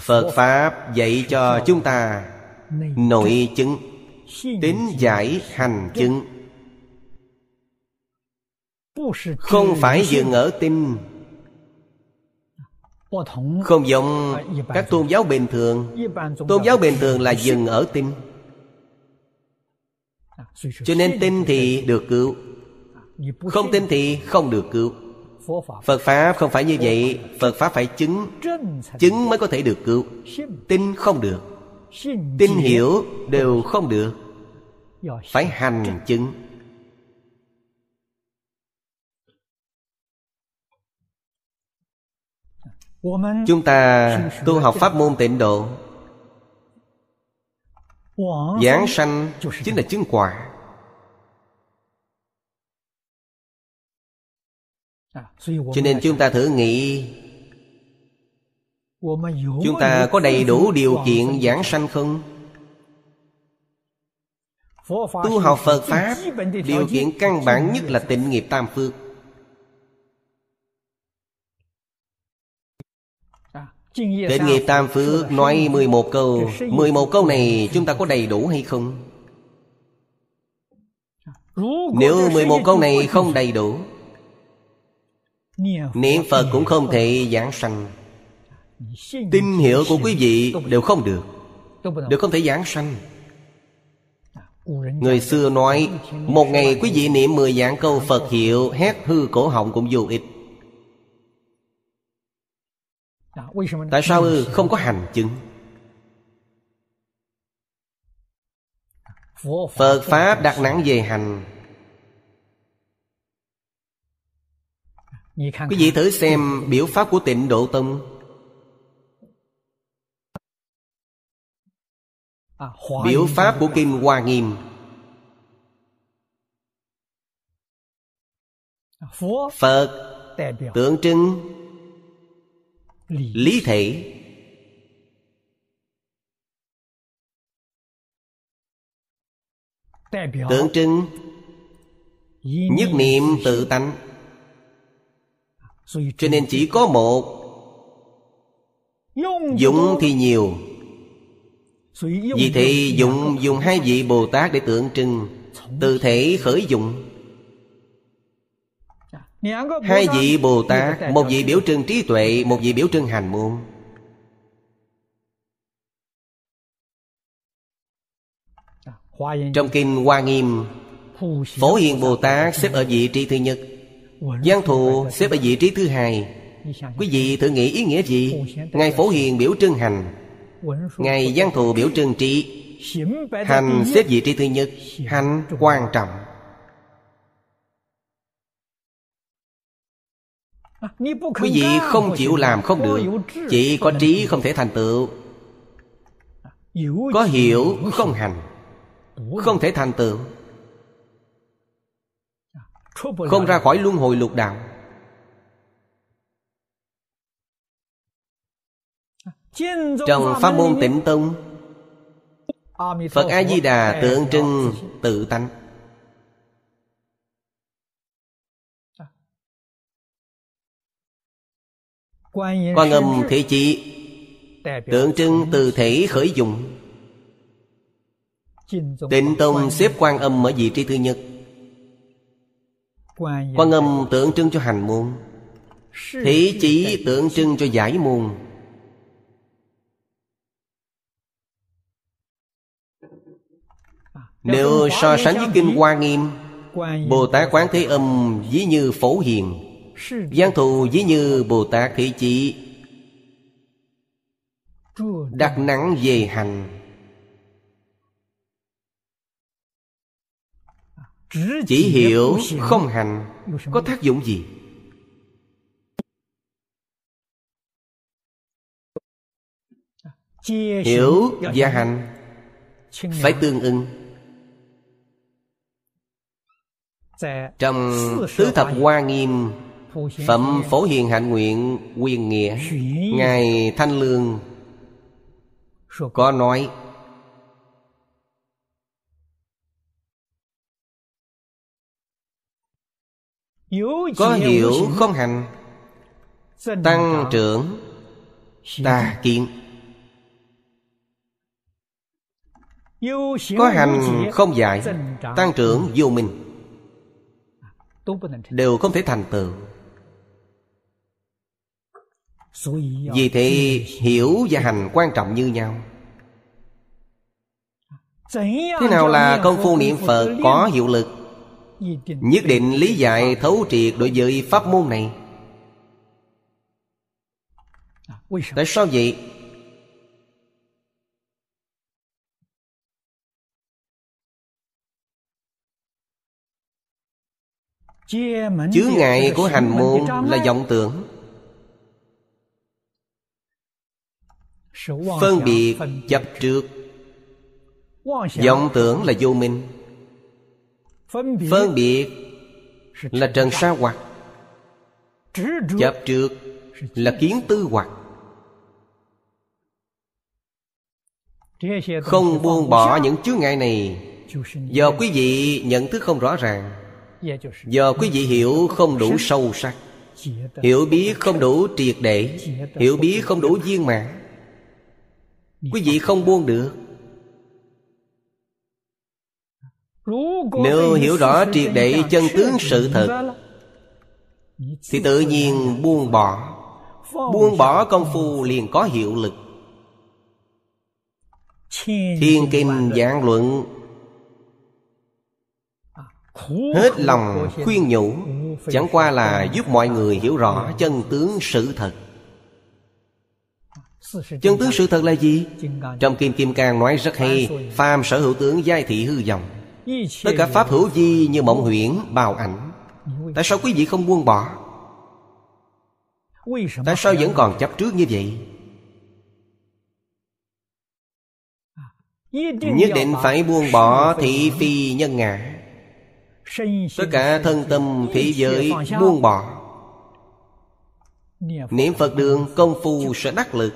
Phật Pháp dạy cho chúng ta Nội chứng Tính giải hành chứng. Không phải dừng ở tin không giống các tôn giáo bình thường. Tôn giáo bình thường là dừng ở tin. Cho nên tin thì được cứu. Không tin thì không được cứu. Phật Pháp không phải như vậy. Phật Pháp phải chứng. Chứng mới có thể được cứu. Tin không được. Tin hiểu đều không được. Phải hành chứng Chúng ta tu học pháp môn tịnh độ. Giảng sanh chính là chứng quả Cho nên chúng ta thử nghĩ. Chúng ta có đầy đủ điều kiện giảng sanh không? Tu học Phật Pháp Điều kiện căn bản nhất là tịnh nghiệp tam phước Tịnh nghiệp tam phước nói 11 câu. 11 câu này chúng ta có đầy đủ hay không? Nếu 11 câu này không đầy đủ Niệm Phật cũng không thể giảng sanh. Tin hiểu của quý vị đều không được Đều không thể giảng sanh. Người xưa nói Một ngày quý vị niệm 10 dạng câu Phật hiệu Hét hư cổ họng cũng vô ích Tại sao ư? Không có hành chứng. Phật Pháp đặt nặng về hành. Quý vị thử xem biểu pháp của tịnh Độ Tông. Biểu pháp của Kinh Hoa Nghiêm. Phật tượng trưng lý thể tượng trưng. Nhất niệm tự tánh. Cho nên chỉ có một. Dụng thì nhiều. Vì thế dụng dùng hai vị bồ tát để tượng trưng. Từ thể khởi dụng Hai vị Bồ Tát Một vị biểu trưng trí tuệ Một vị biểu trưng hành môn. Trong kinh Hoa Nghiêm Phổ Hiền Bồ Tát xếp ở vị trí thứ nhất. Giang thù xếp ở vị trí thứ hai. Quý vị thử nghĩ ý nghĩa gì? Ngài Phổ Hiền biểu trưng hành. Ngài Giang thù biểu trưng trí. Hành xếp vị trí thứ nhất. Hành quan trọng Quý vị không chịu làm không được. Chỉ có trí không thể thành tựu. Có hiểu không hành Không thể thành tựu. Không ra khỏi luân hồi lục đạo. Trong pháp môn tịnh tông Phật A-di-đà tượng trưng tự tánh Quan âm thế chỉ Tượng trưng từ thể khởi dụng Tịnh Tông xếp quan âm ở vị trí thứ nhất. Quan âm tượng trưng cho hành môn. Thế chỉ tượng trưng cho giải môn. Nếu so sánh với Kinh Hoa Nghiêm Bồ Tát Quán Thế Âm ví như Phổ Hiền Giang thù ví như Bồ Tát Thị Chỉ Đặt nặng về hành. Chỉ hiểu không hành Có tác dụng gì? Hiểu và hành. Phải tương ưng. Trong Tứ Thập Hoa Nghiêm Phẩm Phổ Hiền Hạnh Nguyện, Quyền Nghĩa. Ngài Thanh Lương Có nói, Có hiểu không hành Tăng trưởng, Tà kiến. Có hành không dạy, Tăng trưởng vô minh. Đều không thể thành tựu. Vì thế hiểu và hành quan trọng như nhau. Thế nào là công phu niệm Phật có hiệu lực? Nhất định lý giải thấu triệt đối với pháp môn này. Tại sao vậy? Chướng ngại của hành môn là vọng tưởng. Phân biệt chấp trước. Vọng tưởng là vô minh. Phân biệt là trần sa hoặc. Chấp trước là kiến tư hoặc. Không buông bỏ những chướng ngại này. Do quý vị nhận thức không rõ ràng. Do quý vị hiểu không đủ sâu sắc. Hiểu biết không đủ triệt để. Hiểu biết không đủ viên mãn. Quý vị không buông được. Nếu hiểu rõ triệt để chân tướng sự thật, Thì tự nhiên buông bỏ. Buông bỏ công phu liền có hiệu lực. Thiên kinh giảng luận. Hết lòng khuyên nhủ, Chẳng qua là giúp mọi người hiểu rõ chân tướng sự thật. Chân tướng sự thật là gì? Trong Kim Kim Cang nói rất hay Phàm sở hữu tướng giai thị hư vọng. Tất cả pháp hữu di như mộng huyễn bào ảnh. Tại sao quý vị không buông bỏ? Tại sao vẫn còn chấp trước như vậy? Nhất định phải buông bỏ thị phi nhân ngã. Tất cả thân tâm thế giới buông bỏ. Niệm Phật đường công phu sẽ đắc lực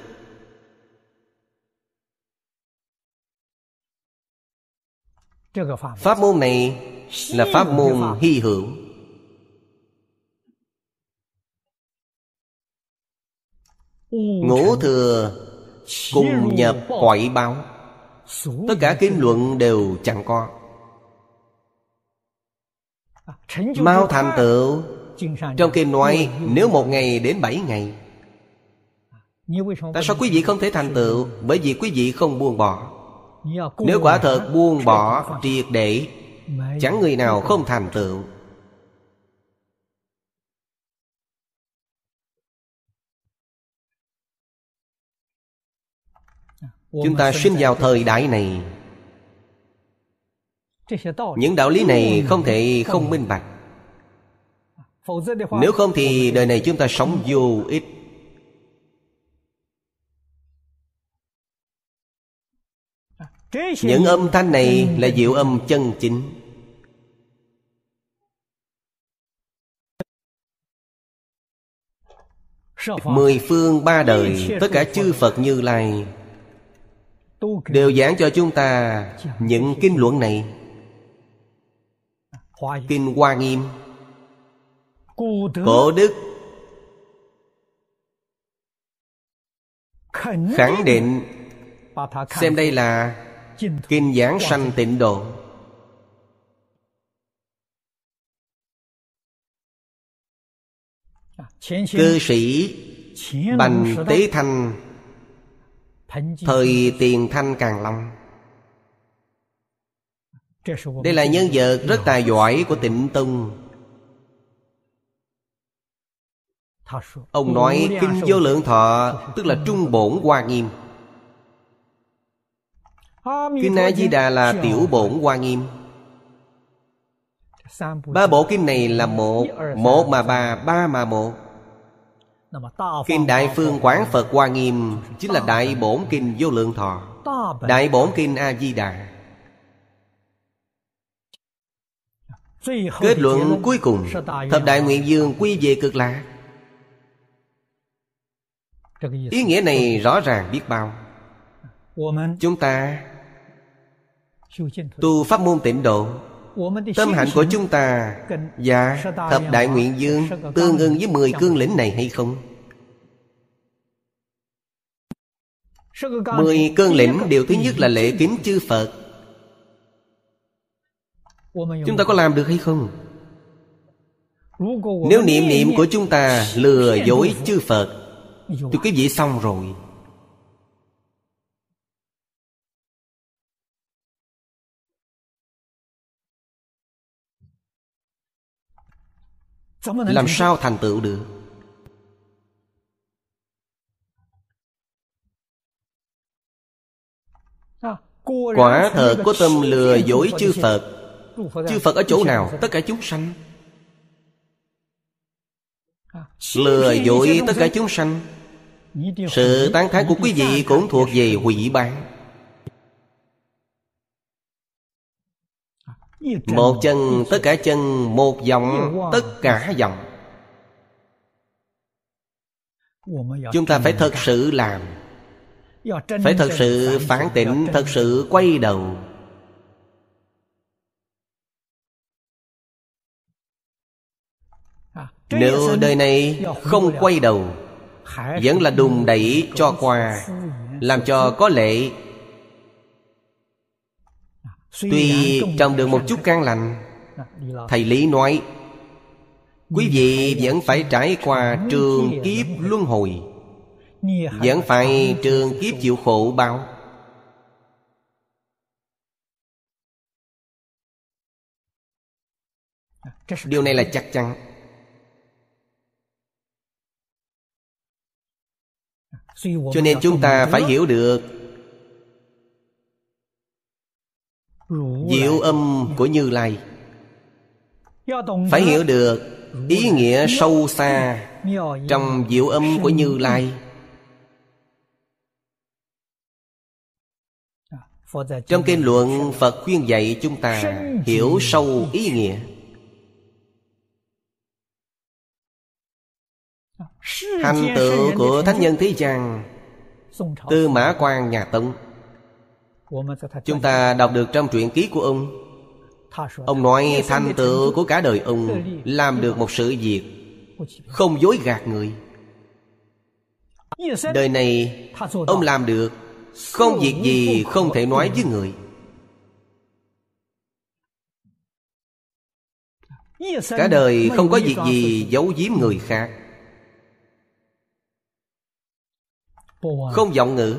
Pháp môn này là pháp môn hy hữu. Ngũ thừa cùng nhập cõi báo. Tất cả kinh luận đều chẳng có. Mau thành tựu Trong kinh nói Nếu một ngày đến bảy ngày Tại sao quý vị không thể thành tựu? Bởi vì quý vị không buông bỏ nếu quả thật buông bỏ triệt để Chẳng người nào không thành tựu. Chúng ta sinh vào thời đại này. Những đạo lý này không thể không minh bạch. Nếu không thì đời này chúng ta sống vô ích. Những âm thanh này là diệu âm chân chính. Mười phương ba đời, Tất cả chư Phật Như Lai Đều giảng cho chúng ta Những kinh luận này. Kinh Hoa Nghiêm, Cổ Đức, Khẳng định, Xem đây là Kinh giảng sanh tịnh độ. Cư sĩ Bành Tế Thanh Thời tiền thanh càng long. Đây là nhân vật rất tài giỏi của tịnh tông. Ông nói Kinh Vô Lượng Thọ Tức là Trung Bổn Hoa Nghiêm Kinh A-di-đà là Tiểu Bổn Hoa Nghiêm. Ba bộ kinh này là một Một mà ba, ba mà một. Kinh Đại Phương Quán Phật Hoa Nghiêm Chính là Đại Bổn Kinh Vô Lượng Thọ. Đại Bổn Kinh A-di-đà Kết luận cuối cùng Thập Đại Nguyện Dương quy về cực lạc. Ý nghĩa này rõ ràng biết bao. Chúng ta Tu pháp môn tịnh độ. Tâm hạnh của chúng ta Và thập đại nguyện dương Tương ưng với mười cương lĩnh này hay không? Mười cương lĩnh Điều thứ nhất là lễ kính chư Phật. Chúng ta có làm được hay không? Nếu niệm niệm của chúng ta Lừa dối chư Phật. Thì cái gì xong rồi làm sao thành tựu được? Quả thật có tâm lừa dối chư phật. Chư phật ở chỗ nào? Tất cả chúng sanh. Lừa dối tất cả chúng sanh. Sự tán thán của quý vị cũng thuộc về hủy bán Một chân tất cả chân Một dòng tất cả dòng Chúng ta phải thật sự làm. Phải thật sự phản tỉnh Thật sự quay đầu. Nếu đời này không quay đầu Vẫn là đùng đẩy cho qua Làm cho có lệ Tuy trồng được một chút căn lành Thầy Lý nói Quý vị vẫn phải trải qua trường kiếp luân hồi. Vẫn phải trường kiếp chịu khổ bao. Điều này là chắc chắn. Cho nên chúng ta phải hiểu được Diệu âm của Như Lai. Phải hiểu được ý nghĩa sâu xa Trong diệu âm của Như Lai. Trong kinh luận Phật khuyên dạy chúng ta Hiểu sâu ý nghĩa. Hành tựu của Thánh Nhân Thế gian Tư Mã Quan nhà Tống Chúng ta đọc được trong truyện ký của ông. Ông nói thành tựu của cả đời ông Làm được một sự việc Không dối gạt người. Đời này, Ông làm được Không việc gì không thể nói với người. Cả đời không có việc gì giấu giếm người khác. Không giọng ngữ.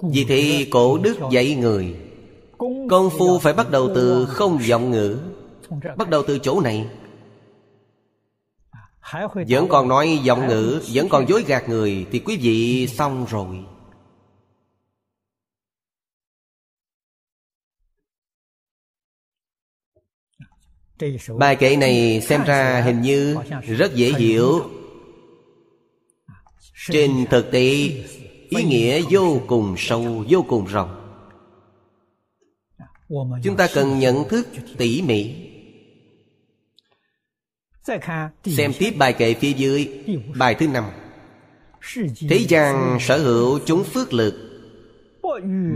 Vì thế cổ đức dạy người Công phu phải bắt đầu từ không giọng ngữ. Bắt đầu từ chỗ này. Vẫn còn nói giọng ngữ Vẫn còn dối gạt người Thì quý vị xong rồi. Bài kệ này xem ra hình như rất dễ hiểu. Trên thực tế Ý nghĩa vô cùng sâu, vô cùng rộng. Chúng ta cần nhận thức tỉ mỉ. Xem tiếp bài kệ phía dưới Bài thứ năm. Thế gian sở hữu chúng phước lực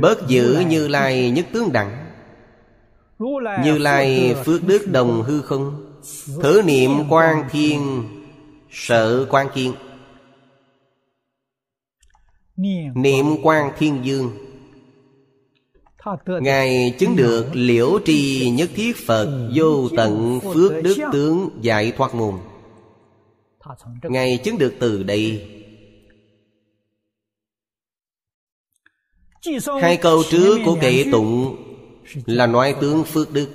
Bớt giữ như lai nhất tướng đẳng. Như lai phước đức đồng hư không Thử niệm quan thiên Sợ quan kiên Niệm quan thiên dương. Ngài chứng được liễu tri nhất thiết Phật Vô tận phước đức tướng giải thoát môn. Ngài chứng được từ đây. Hai câu trước của kệ tụng Là nói tướng phước đức.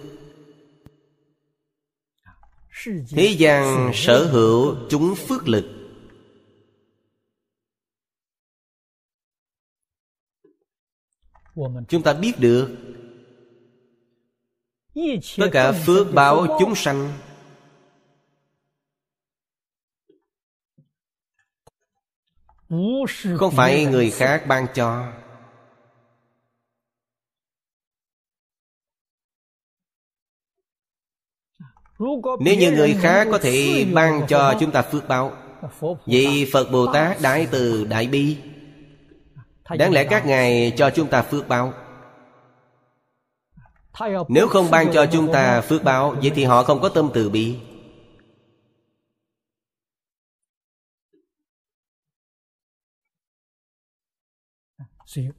Thế gian sở hữu chúng phước lực Chúng ta biết được Tất cả phước báo chúng sanh. Không phải người khác ban cho. Nếu như người khác có thể ban cho chúng ta phước báo, Vậy Phật Bồ Tát Đại Từ Đại Bi. Đáng lẽ các ngài cho chúng ta phước báo. Nếu không ban cho chúng ta phước báo Vậy thì họ không có tâm từ bi.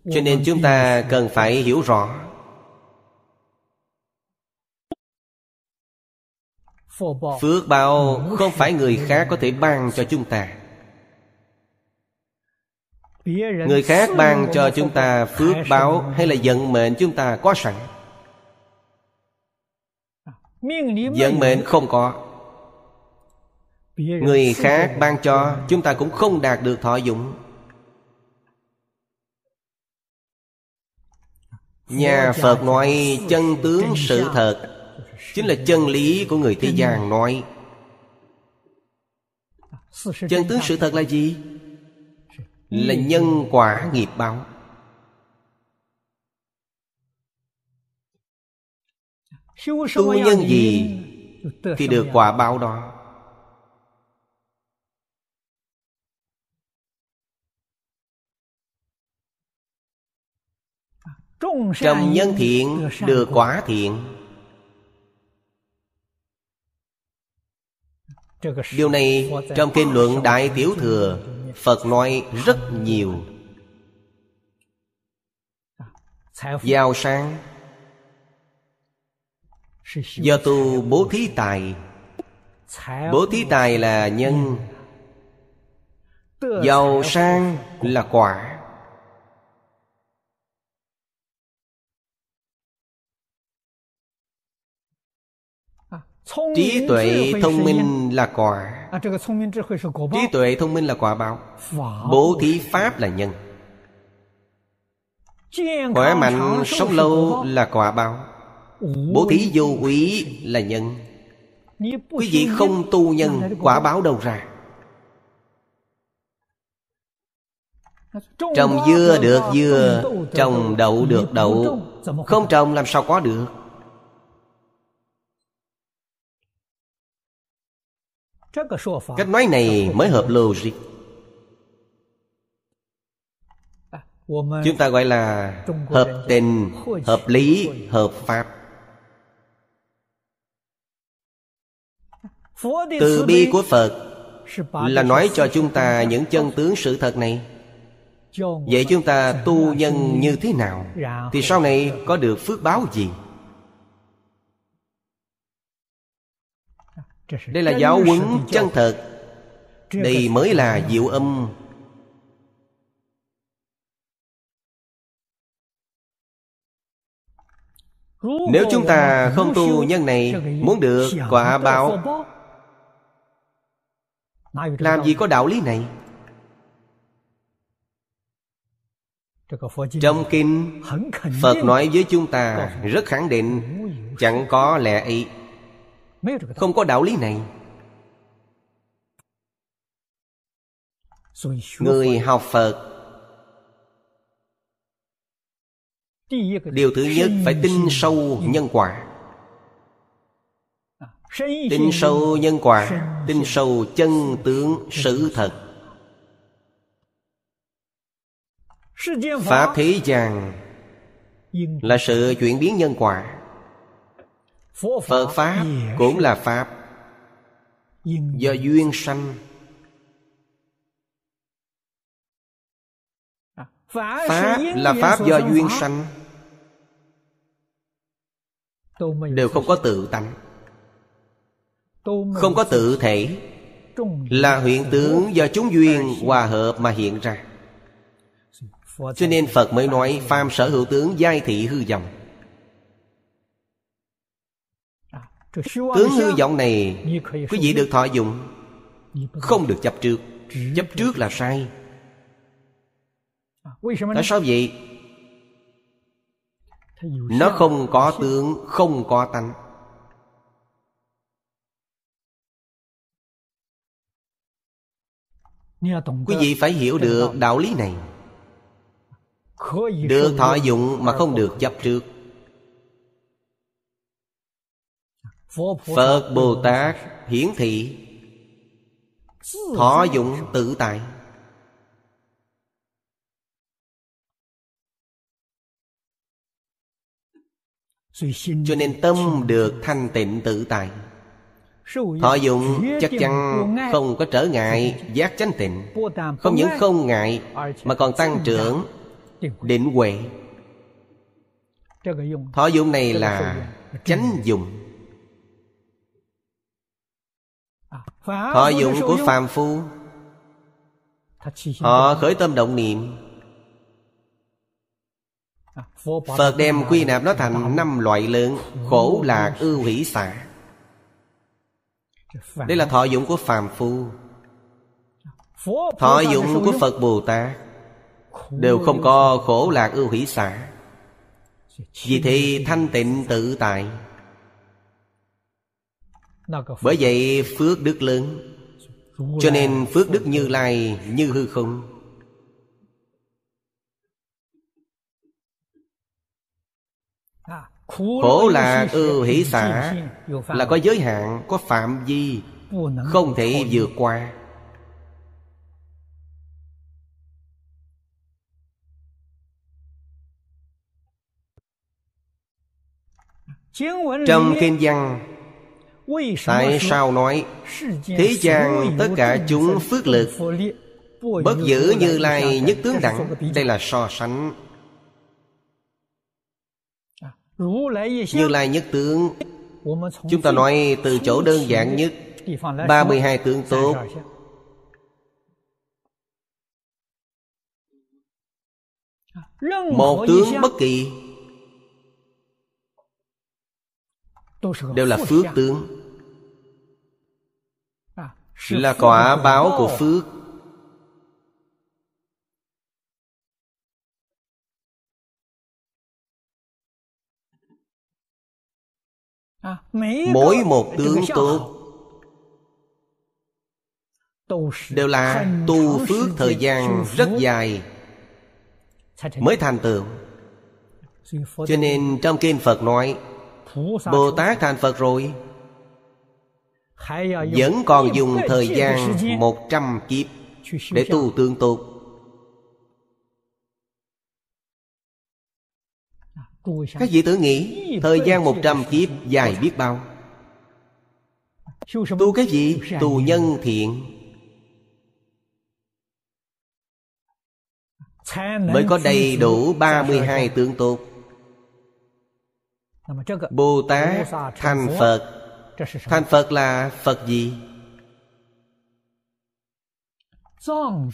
Cho nên chúng ta cần phải hiểu rõ. Phước báo không phải người khác có thể ban cho chúng ta Người khác ban cho chúng ta phước báo Hay là vận mệnh chúng ta có sẵn? Vận mệnh không có. Người khác ban cho Chúng ta cũng không đạt được thọ dụng Nhà Phật nói chân tướng sự thật Chính là chân lý của người thế gian nói. Chân tướng sự thật là gì? Là nhân quả nghiệp báo. Tu nhân gì Thì được quả báo đó. Trồng nhân thiện được quả thiện. Điều này trong kinh luận Đại Tiểu Thừa Phật nói rất nhiều. Giàu sang Do tu bố thí tài. Bố thí tài là nhân. Giàu sang là quả. Trí tuệ thông minh là quả. Trí tuệ thông minh là quả báo. Bố thí pháp là nhân. Khỏe mạnh sống lâu là quả báo. Bố thí vô quý là nhân. Quý vị không tu nhân Quả báo đâu ra. Trồng dưa được dưa Trồng đậu được đậu. Không trồng làm sao có được Cách nói này mới hợp logic. Chúng ta gọi là hợp tình, hợp lý, hợp pháp. Từ bi của Phật Là nói cho chúng ta những chân tướng sự thật này. Vậy chúng ta tu nhân như thế nào? Thì sau này có được phước báo gì Đây là giáo huấn chân thật. Đây mới là diệu âm. Nếu chúng ta không tu nhân này Muốn được quả báo Làm gì có đạo lý này? Trong kinh Phật nói với chúng ta Rất khẳng định Chẳng có lẽ ấy Không có đạo lý này. Người học Phật Điều thứ nhất phải tin sâu nhân quả. Tin sâu nhân quả Tin sâu chân tướng sự thật. Pháp thế gian Là sự chuyển biến nhân quả Phật Pháp cũng là Pháp. Do duyên sanh. Pháp là Pháp do duyên sanh. Đều không có tự tánh. Không có tự thể. Là hiện tướng do chúng duyên hòa hợp mà hiện ra. Cho nên Phật mới nói Phàm sở hữu tướng giai thị hư vọng Tướng hư vọng này Quý vị được thọ dụng. Không được chấp trước. Chấp trước là sai. Tại sao vậy? Nó không có tướng, không có tánh. Quý vị phải hiểu được đạo lý này. Được thọ dụng mà không được. chấp trước Phật Bồ Tát hiển thị. Thọ dụng tự tại. Cho nên tâm được thanh tịnh tự tại. Thọ dụng chắc chắn không có trở ngại giác chánh tịnh. Không những không ngại Mà còn tăng trưởng định huệ. Thọ dụng này là chánh dụng Thọ dụng của phàm phu. Họ khởi tâm động niệm. Phật đem quy nạp nó thành năm loại lớn Khổ lạc ưu hỷ xả. Đây là thọ dụng của phàm phu. Thọ dụng của Phật Bồ Tát. Đều không có khổ lạc ưu hỷ xả. Vì thế thanh tịnh tự tại Bởi vậy phước đức lớn. Cho nên phước đức như lai như hư không. Khổ là ưu hỷ xả Là có giới hạn Có phạm vi Không thể vượt qua. Trong kinh văn Tại sao nói, Thế gian tất cả chúng phước lực, Bất giữ như lai nhất tướng đẳng, Đây là so sánh. Như Lai nhất tướng, Chúng ta nói từ chỗ đơn giản nhất 32 tướng tốt. Một tướng bất kỳ Đều là phước tướng. Là quả báo của phước. mỗi một tướng tốt. đều là tu phước thời gian rất dài mới thành tựu. cho nên trong kinh phật nói bồ tát thành phật rồi. Vẫn còn dùng thời gian một trăm kiếp để tu tương tốt Các vị tử nghĩ Thời gian một trăm kiếp dài biết bao. Tu cái gì? Tu nhân thiện. Mới có đầy đủ 32 tướng tốt Bồ Tát thành Phật. Thành Phật là Phật gì?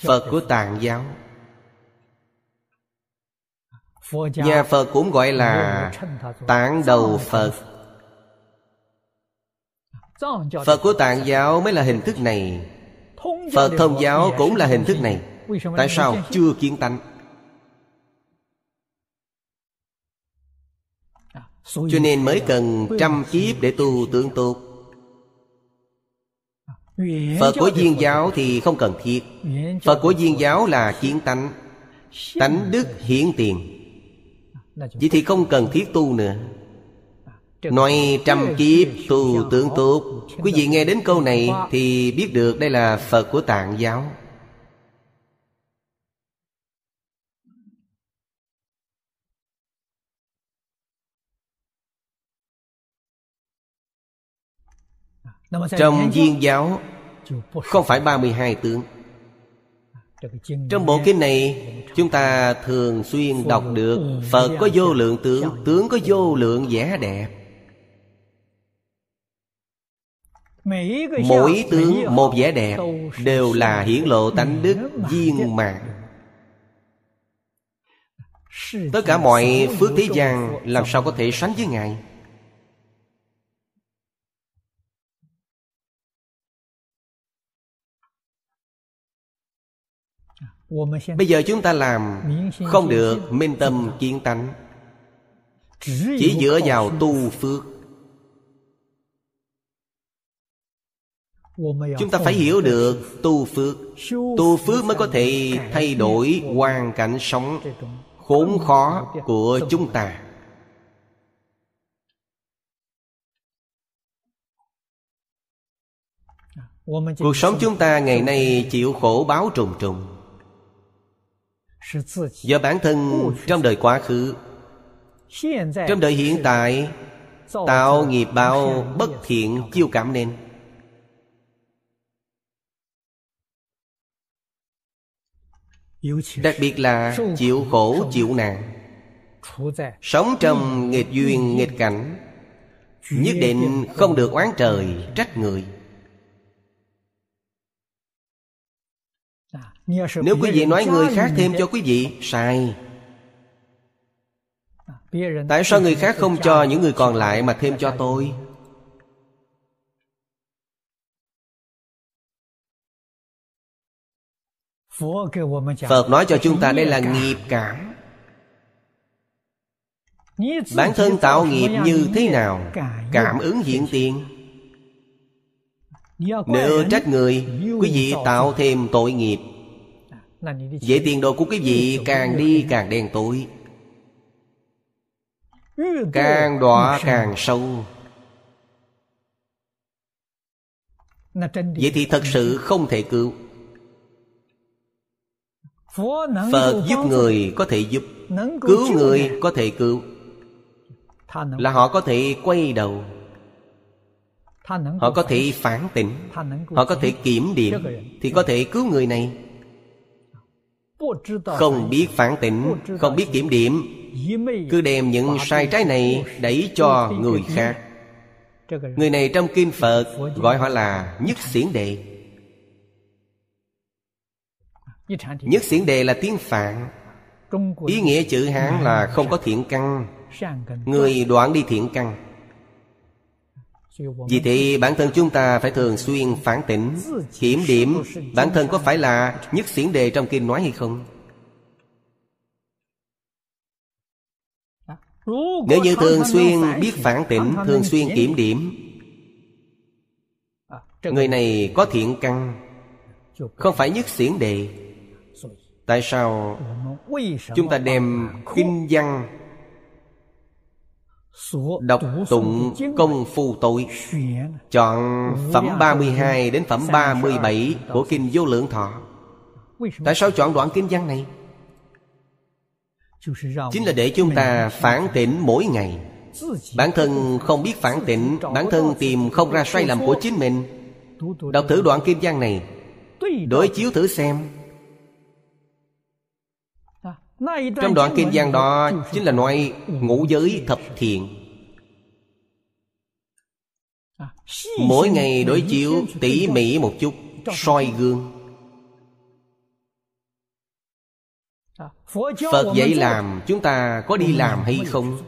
Phật của tạng giáo. Nhà Phật cũng gọi là Tạng đầu Phật. Phật của tạng giáo mới là hình thức này. Phật thông giáo cũng là hình thức này. Tại sao chưa kiến tánh Cho nên mới cần trăm kiếp để tu tướng tốt Phật của Duyên giáo thì không cần thiết. Phật của Duyên giáo là kiến tánh. Tánh đức hiển tiền. Vậy thì không cần thiết tu nữa. Nói trăm kiếp tu tướng tốt Quý vị nghe đến câu này Thì biết được đây là Phật của tạng giáo Trong viên giáo Không phải 32 tướng. Trong bộ kinh này Chúng ta thường xuyên đọc được Phật có vô lượng tướng Tướng có vô lượng vẻ đẹp. Mỗi tướng một vẻ đẹp Đều là hiển lộ tánh đức viên mạng Tất cả mọi phước thế gian Làm sao có thể sánh với Ngài Bây giờ chúng ta làm Không được minh tâm kiến tánh Chỉ dựa vào tu phước。Chúng ta phải hiểu được tu phước Tu phước mới có thể thay đổi hoàn cảnh sống Khốn khó của chúng ta Cuộc sống chúng ta ngày nay chịu khổ báo trùng trùng Do bản thân trong đời quá khứ. Trong đời hiện tại Tạo nghiệp báo bất thiện chiêu cảm nên. Đặc biệt là chịu khổ chịu nạn. Sống trong nghịch duyên nghịch cảnh Nhất định không được oán trời trách người Nếu quý vị nói người khác thêm cho quý vị Sai. Tại sao người khác không cho những người còn lại Mà thêm cho tôi? Phật nói cho chúng ta đây là nghiệp cảm. Bản thân tạo nghiệp như thế nào? Cảm ứng hiện tiền. Nếu trách người Quý vị tạo thêm tội nghiệp Vậy tiền đồ của quý vị càng đi càng đen tối. Càng đọa càng sâu. Vậy thì thật sự không thể cứu. Phật giúp người có thể giúp. Cứu người có thể cứu. Là họ có thể quay đầu. Họ có thể phản tỉnh. Họ có thể kiểm điểm Thì có thể cứu người này không biết phản tỉnh, Không biết kiểm điểm. Cứ đem những sai trái này Đẩy cho người khác. Người này trong Kinh Phật Gọi họ là nhất xiển đệ. Nhất xiển đề là tiếng Phạn. Ý nghĩa chữ Hán là không có thiện căn. Người đoạn đi thiện căn. Vì thế, bản thân chúng ta phải thường xuyên phản tỉnh, Kiểm điểm bản thân có phải là nhất xiển đề trong kinh nói hay không. Nếu như thường xuyên biết phản tỉnh, Thường xuyên kiểm điểm, Người này có thiện căn, Không phải nhất xiển đề, Tại sao chúng ta đem kinh văn Đọc tụng công phu tội Chọn phẩm 32 đến phẩm 37 của Kinh Vô Lượng Thọ. Tại sao chọn đoạn kinh văn này? Chính là để chúng ta phản tỉnh mỗi ngày. Bản thân không biết phản tỉnh Bản thân tìm không ra sai lầm của chính mình. Đọc thử đoạn kinh văn này. Đối chiếu thử xem trong đoạn kinh văn đó Chính là nói ngũ giới thập thiện. Mỗi ngày đối chiếu tỉ mỉ một chút soi gương. Phật dạy làm Chúng ta có đi làm hay không?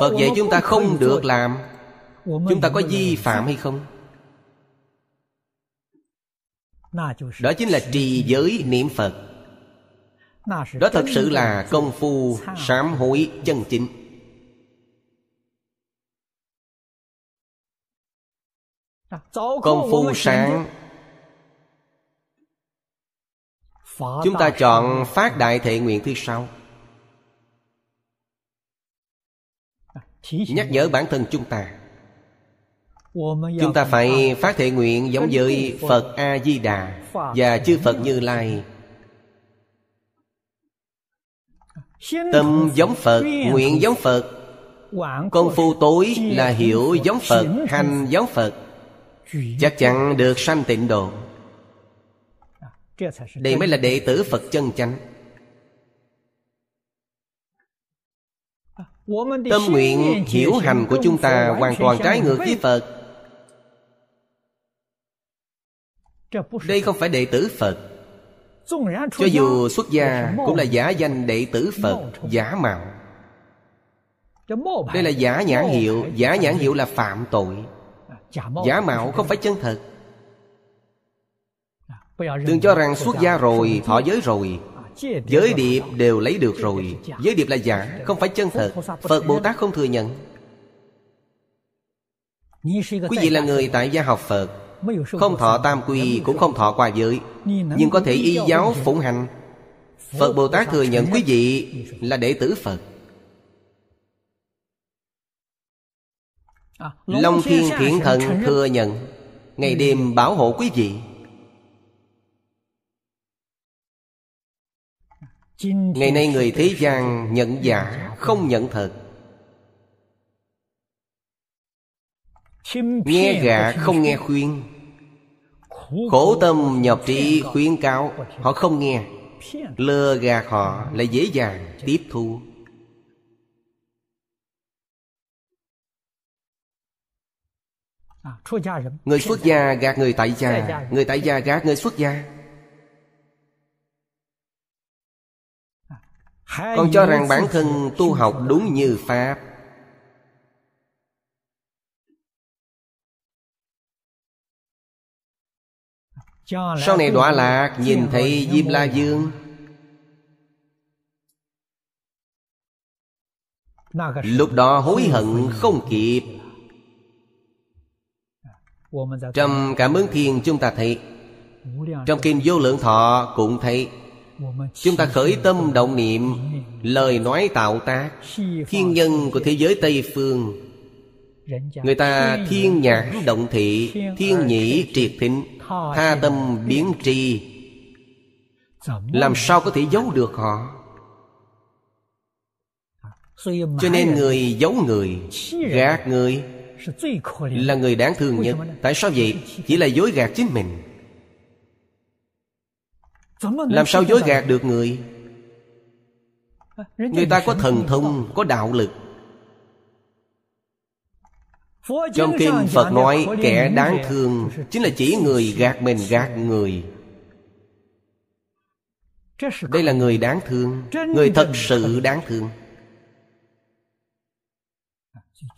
Phật dạy chúng ta không được làm. Chúng ta có vi phạm hay không? Đó chính là trì giới niệm Phật đó thật sự là công phu sám hối chân chính. Công phu sáng. Chúng ta chọn phát đại thệ nguyện thứ sáu. Nhắc nhở bản thân chúng ta. Chúng ta phải phát thệ nguyện giống với Phật A-di-đà Và chư Phật Như Lai. Tâm giống Phật, nguyện giống Phật. Công phu tối là hiểu giống Phật, hành giống Phật. Chắc chắn được sanh tịnh độ. Đây mới là đệ tử Phật chân chánh. Tâm nguyện hiểu hành của chúng ta hoàn toàn trái ngược với Phật. Đây không phải đệ tử Phật Cho dù xuất gia cũng là giả danh đệ tử Phật Giả mạo. Đây là giả nhãn hiệu Giả nhãn hiệu là phạm tội. Giả mạo không phải chân thật. Đừng cho rằng xuất gia rồi Thọ giới rồi. Giới điệp đều lấy được rồi. Giới điệp là giả Không phải chân thật. Phật Bồ Tát không thừa nhận. Quý vị là người tại gia học Phật không thọ tam quy Cũng không thọ qua giới, Nhưng có thể y giáo phụng hành. Phật Bồ Tát thừa nhận quý vị Là đệ tử Phật. Long Thiên Thiện Thần thừa nhận, Ngày đêm bảo hộ quý vị. Ngày nay người thế gian nhận giả, Không nhận thật. Nghe gạ không nghe khuyên. Khổ tâm nhập trị khuyên cáo Họ không nghe. Lừa gạt họ là dễ dàng tiếp thu. Người xuất gia gạt người tại gia. Người tại gia gạt người xuất gia. Còn cho rằng bản thân tu học đúng như Pháp Sau này đọa lạc Nhìn thấy Diêm La Dương. Lúc đó hối hận không kịp. Trong Cảm ứng Thiên chúng ta thấy. Trong Kinh Vô Lượng Thọ cũng thấy. Chúng ta khởi tâm động niệm Lời nói tạo tác. Thiên nhân của thế giới Tây Phương Người ta thiên nhãn động thị Thiên nhĩ triệt thính Tha tâm biến tri. Làm sao có thể giấu được họ? Cho nên người giấu người Gạt người Là người đáng thương nhất. Tại sao vậy? Chỉ là dối gạt chính mình. Làm sao dối gạt được người? Người ta có thần thông Có đạo lực trong kinh Phật nói, Kẻ đáng thương Chính là chỉ người gạt mình, gạt người. Đây là người đáng thương, Người thật sự đáng thương.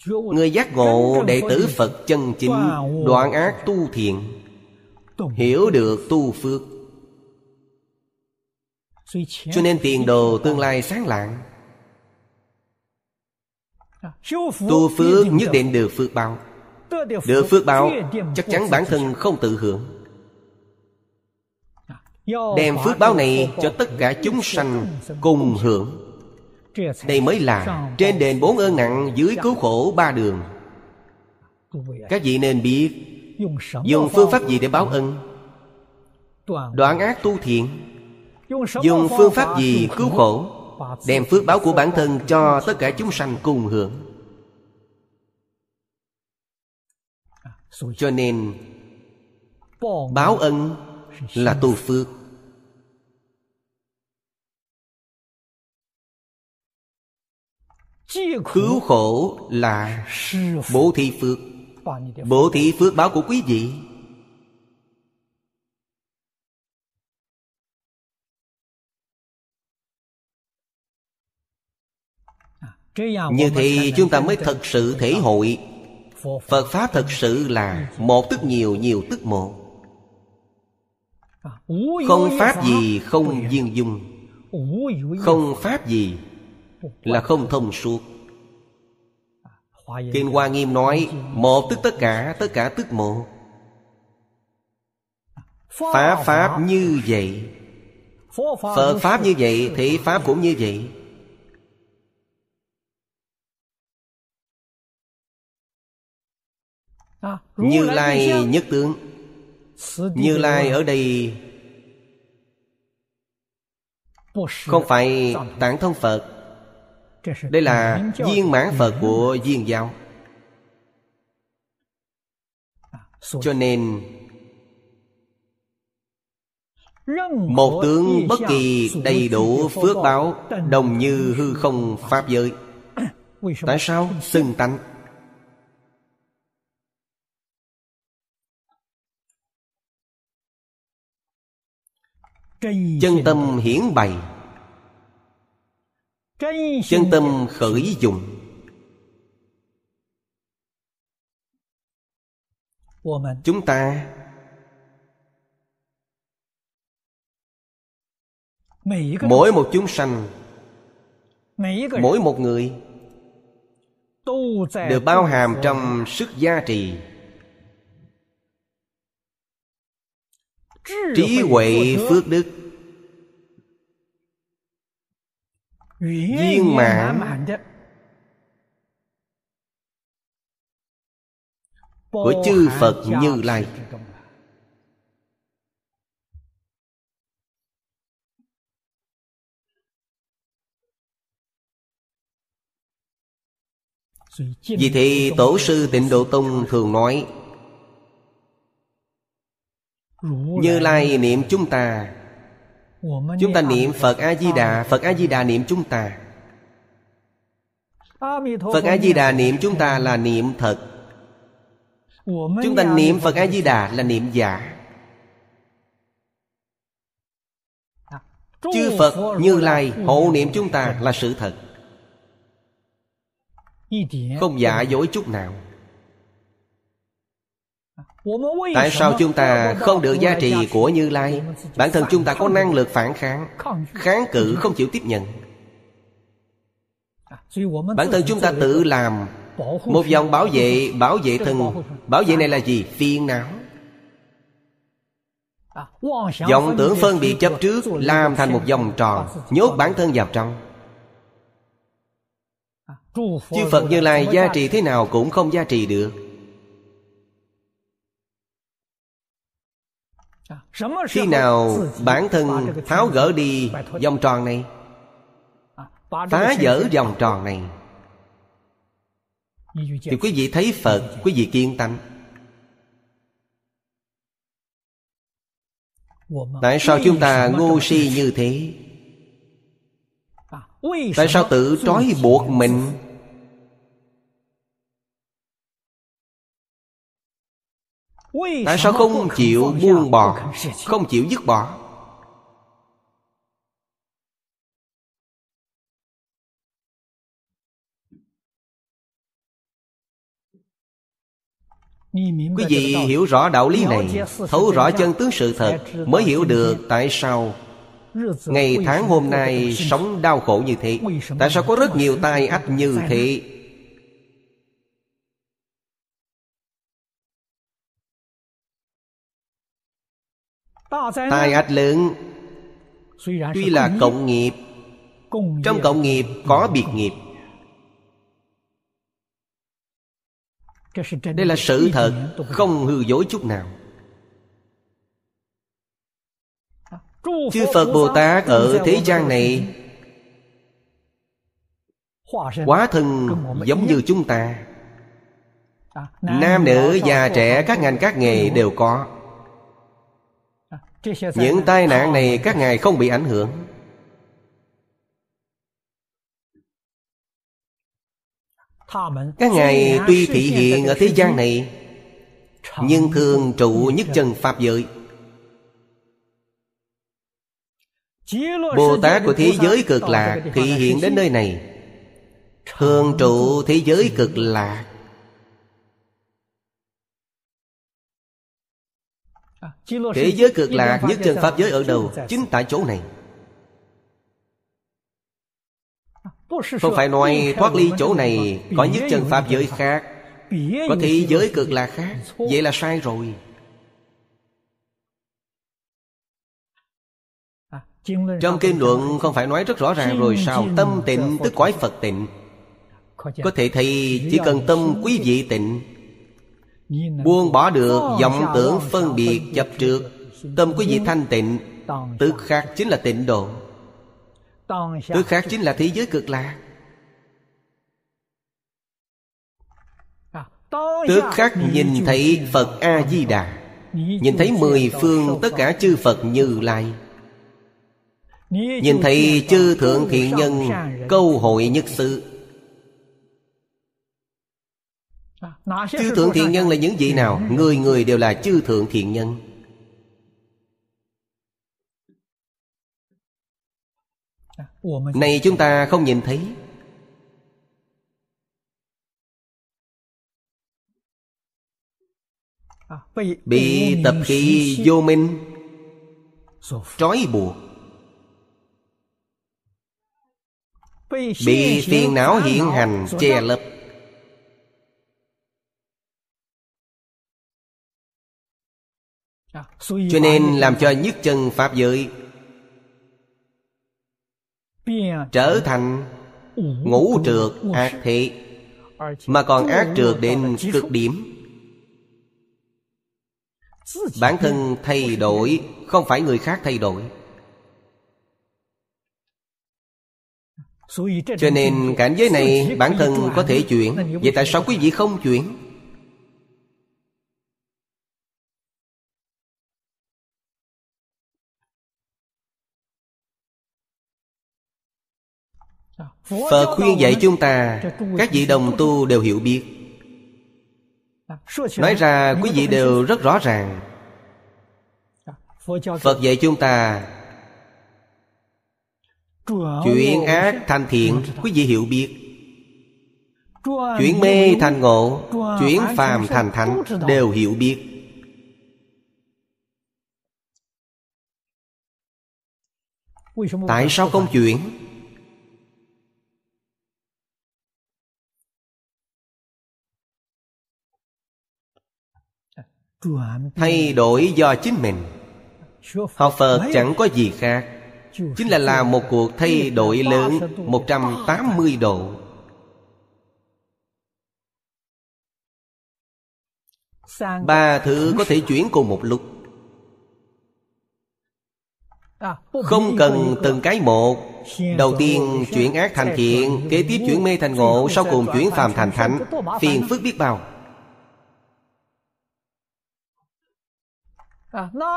Người giác ngộ đệ tử Phật chân chính, Đoạn ác tu thiện, Hiểu được tu phước. Cho nên tiền đồ tương lai sáng lạng. Tu phước nhất định được phước báo. Được phước báo Chắc chắn bản thân không tự hưởng. Đem phước báo này cho tất cả chúng sanh cùng hưởng. Đây mới là Trên đền bốn ơn nặng Dưới cứu khổ ba đường. Các vị nên biết Dùng phương pháp gì để báo ân? Đoạn ác tu thiện. Dùng phương pháp gì cứu khổ Đem phước báo của bản thân cho tất cả chúng sanh cùng hưởng. Cho nên, Báo ân là tu phước. Cứu khổ là bố thí phước. Bố thí phước báo của quý vị. Như thì chúng ta mới thật sự thể hội. Phật Pháp thật sự là Một tức nhiều, nhiều tức một. Không pháp gì không viên dung. Không pháp gì là không thông suốt. Kinh Hoa Nghiêm nói Một tức tất cả, tất cả tức một. Pháp Pháp như vậy. Phật Pháp như vậy Thì Pháp cũng như vậy Như Lai nhất tướng. Như Lai ở đây Không phải tạng thông Phật. Đây là viên mãn Phật của viên giáo. Cho nên Một tướng bất kỳ đầy đủ phước báo Đồng như hư không Pháp giới. Tại sao? Xưng? tánh Chân tâm hiển bày. Chân tâm khởi dụng Chúng ta Mỗi một chúng sanh Mỗi một người Đều bao hàm trong sức gia trì trí huệ phước đức. Viên mãn của chư phật như lai. Vì thế tổ sư tịnh độ tông thường nói như lai niệm chúng ta. Chúng ta niệm phật a di đà phật a di đà niệm chúng ta. Phật a di đà niệm chúng ta là niệm thật. Chúng ta niệm phật a di đà là niệm giả. Chư phật như lai hộ niệm chúng ta là sự thật. Không giả dối chút nào Tại sao chúng ta không được giá trị của Như Lai? Bản thân chúng ta có năng lực phản kháng Kháng. cự không chịu tiếp nhận. Bản thân chúng ta tự làm Một dòng bảo vệ Bảo vệ thân Bảo vệ này là gì? Phiền não. Dòng tưởng phân biệt chấp trước Làm thành một vòng tròn Nhốt bản thân vào trong. Chư Phật Như Lai gia trì thế nào cũng không gia trì được khi nào bản thân tháo gỡ đi vòng tròn này？phá vỡ vòng tròn này。thì quý vị thấy phật quý vị kiên tánh tại sao chúng ta ngu si như thế？tại sao tự trói buộc mình Tại sao không chịu buông bỏ? Không chịu dứt bỏ? Quý vị hiểu rõ đạo lý này Thấu rõ chân tướng sự thật Mới hiểu được tại sao Ngày tháng hôm nay sống đau khổ như thế. Tại sao có rất nhiều tai ách như thế Tai ách lớn. Tuy là cộng nghiệp Trong cộng nghiệp có biệt nghiệp。Đây là sự thật Không hư dối chút nào。Chư Phật Bồ Tát ở thế gian này。Quá thân giống như chúng ta Nam nữ già trẻ các ngành các nghề đều có những tai nạn này các ngài không bị ảnh hưởng. Các ngài tuy thị hiện ở thế gian này Nhưng thường trụ nhất chân Pháp giới. Bồ Tát của thế giới cực lạc Thị hiện đến nơi này. Thường trụ thế giới cực lạc Thế giới cực lạc nhất chân Pháp giới ở đâu? Chính tại chỗ này. Không phải nói thoát ly chỗ này Có nhất chân Pháp giới khác. Có thế giới cực lạc khác. Vậy là sai rồi. Trong kinh luận không phải nói rất rõ ràng rồi sao? Tâm tịnh tức quái Phật tịnh. Có thể thì chỉ cần tâm quý vị tịnh. Buông bỏ được vọng tưởng phân biệt chấp trước Tâm quý vị thanh tịnh Tức khác chính là tịnh độ. Tức khác chính là thế giới cực lạc. Tức khắc nhìn thấy Phật A-di-đà Nhìn thấy mười phương tất cả chư Phật như lai. Nhìn thấy chư thượng thiện nhân Câu hội nhất sự Chư thượng thiện nhân là những vị nào? Người người đều là chư thượng thiện nhân. Này chúng ta không nhìn thấy. Bị tập khí vô minh. Trói buộc. Bị phiền não hiện hành che lấp Cho nên làm cho nhất chân Pháp giới. Trở thành ngũ trượt ác thị Mà còn ác trượt đến cực điểm. Bản thân thay đổi Không phải người khác thay đổi. Cho nên cảnh giới này bản thân có thể chuyển Vậy tại sao quý vị không chuyển Phật khuyên dạy chúng ta Các vị đồng tu đều hiểu biết. Nói ra quý vị đều rất rõ ràng. Phật dạy chúng ta Chuyển ác thành thiện Quý vị hiểu biết. Chuyển mê thành ngộ Chuyển phàm thành thánh Đều hiểu biết. Tại sao không chuyển Thay đổi do chính mình. Học Phật chẳng có gì khác. Chính là làm một cuộc thay đổi lớn 180 độ. Ba thứ có thể chuyển cùng một lúc. Không cần từng cái một. Đầu tiên chuyển ác thành thiện Kế tiếp chuyển mê thành ngộ Sau cùng chuyển phàm thành thánh. Phiền phức biết bao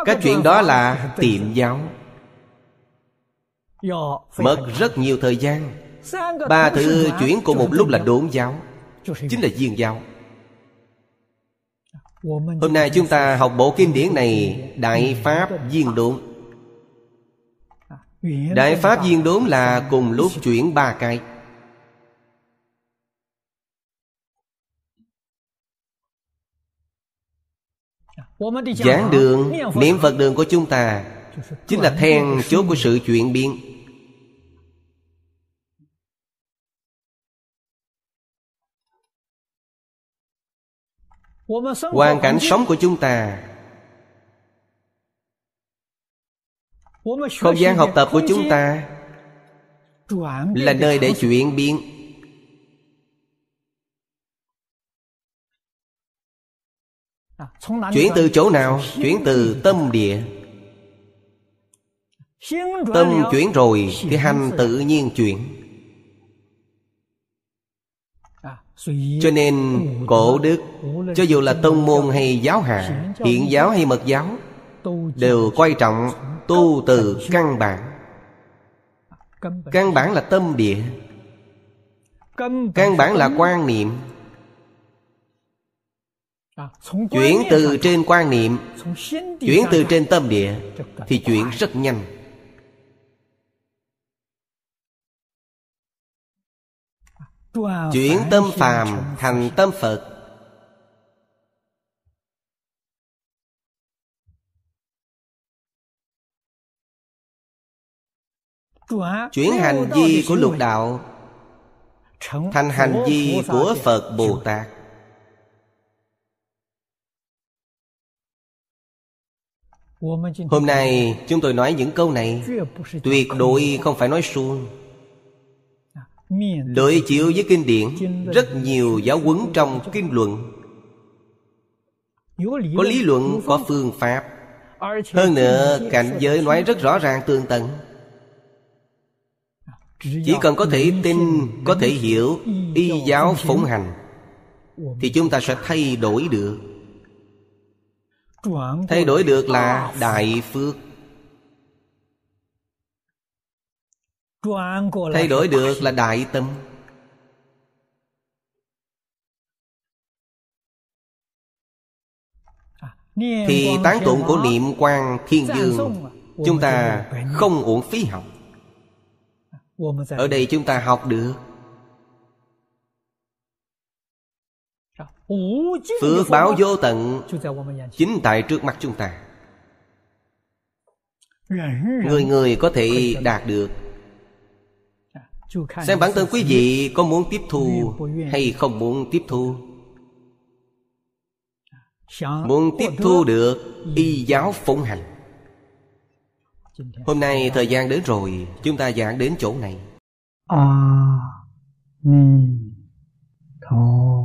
Cái chuyện đó là tiệm giáo. Mất rất nhiều thời gian. Ba thứ chuyển cùng một lúc là đốn giáo. Chính là viên giáo. Hôm nay chúng ta học bộ kinh điển này Đại Pháp viên đốn. Đại Pháp viên đốn là cùng lúc chuyển ba cái Giảng đường, niệm Phật đường của chúng ta Chính là then chốt của sự chuyển biến. Hoàn cảnh sống của chúng ta Không gian học tập của chúng ta Là nơi để chuyển biến Chuyển từ chỗ nào? Chuyển từ tâm địa. Tâm chuyển rồi Thì hành tự nhiên chuyển. Cho nên cổ đức Cho dù là tông môn hay giáo hạ Hiện giáo hay mật giáo Đều quan trọng tu từ căn bản. Căn bản là tâm địa. Căn bản là quan niệm chuyển từ trên quan niệm chuyển từ trên tâm địa thì chuyển rất nhanh. Chuyển tâm phàm thành tâm phật. Chuyển hành vi của lục đạo thành hành vi của phật bồ tát. Hôm nay chúng tôi nói những câu này. tuyệt đối không phải nói suông. Đối chiếu với kinh điển rất nhiều giáo huấn trong kinh luận. Có lý luận có phương pháp. Hơn nữa cảnh giới nói rất rõ ràng tường tận. Chỉ cần có thể tin có thể hiểu y giáo phụng hành thì chúng ta sẽ thay đổi được thay đổi được là đại phước. Thay đổi được là đại tâm. Thì tán tụng của niệm quan thiên dương chúng ta không uổng phí học. Ở đây chúng ta học được phước báo vô tận chính tại trước mắt chúng ta. Người người có thể đạt được. Xem bản thân quý vị có muốn tiếp thu hay không muốn tiếp thu? Muốn tiếp thu được y giáo phụng hành. Hôm nay thời gian đến rồi chúng ta giảng đến chỗ này. A ni tho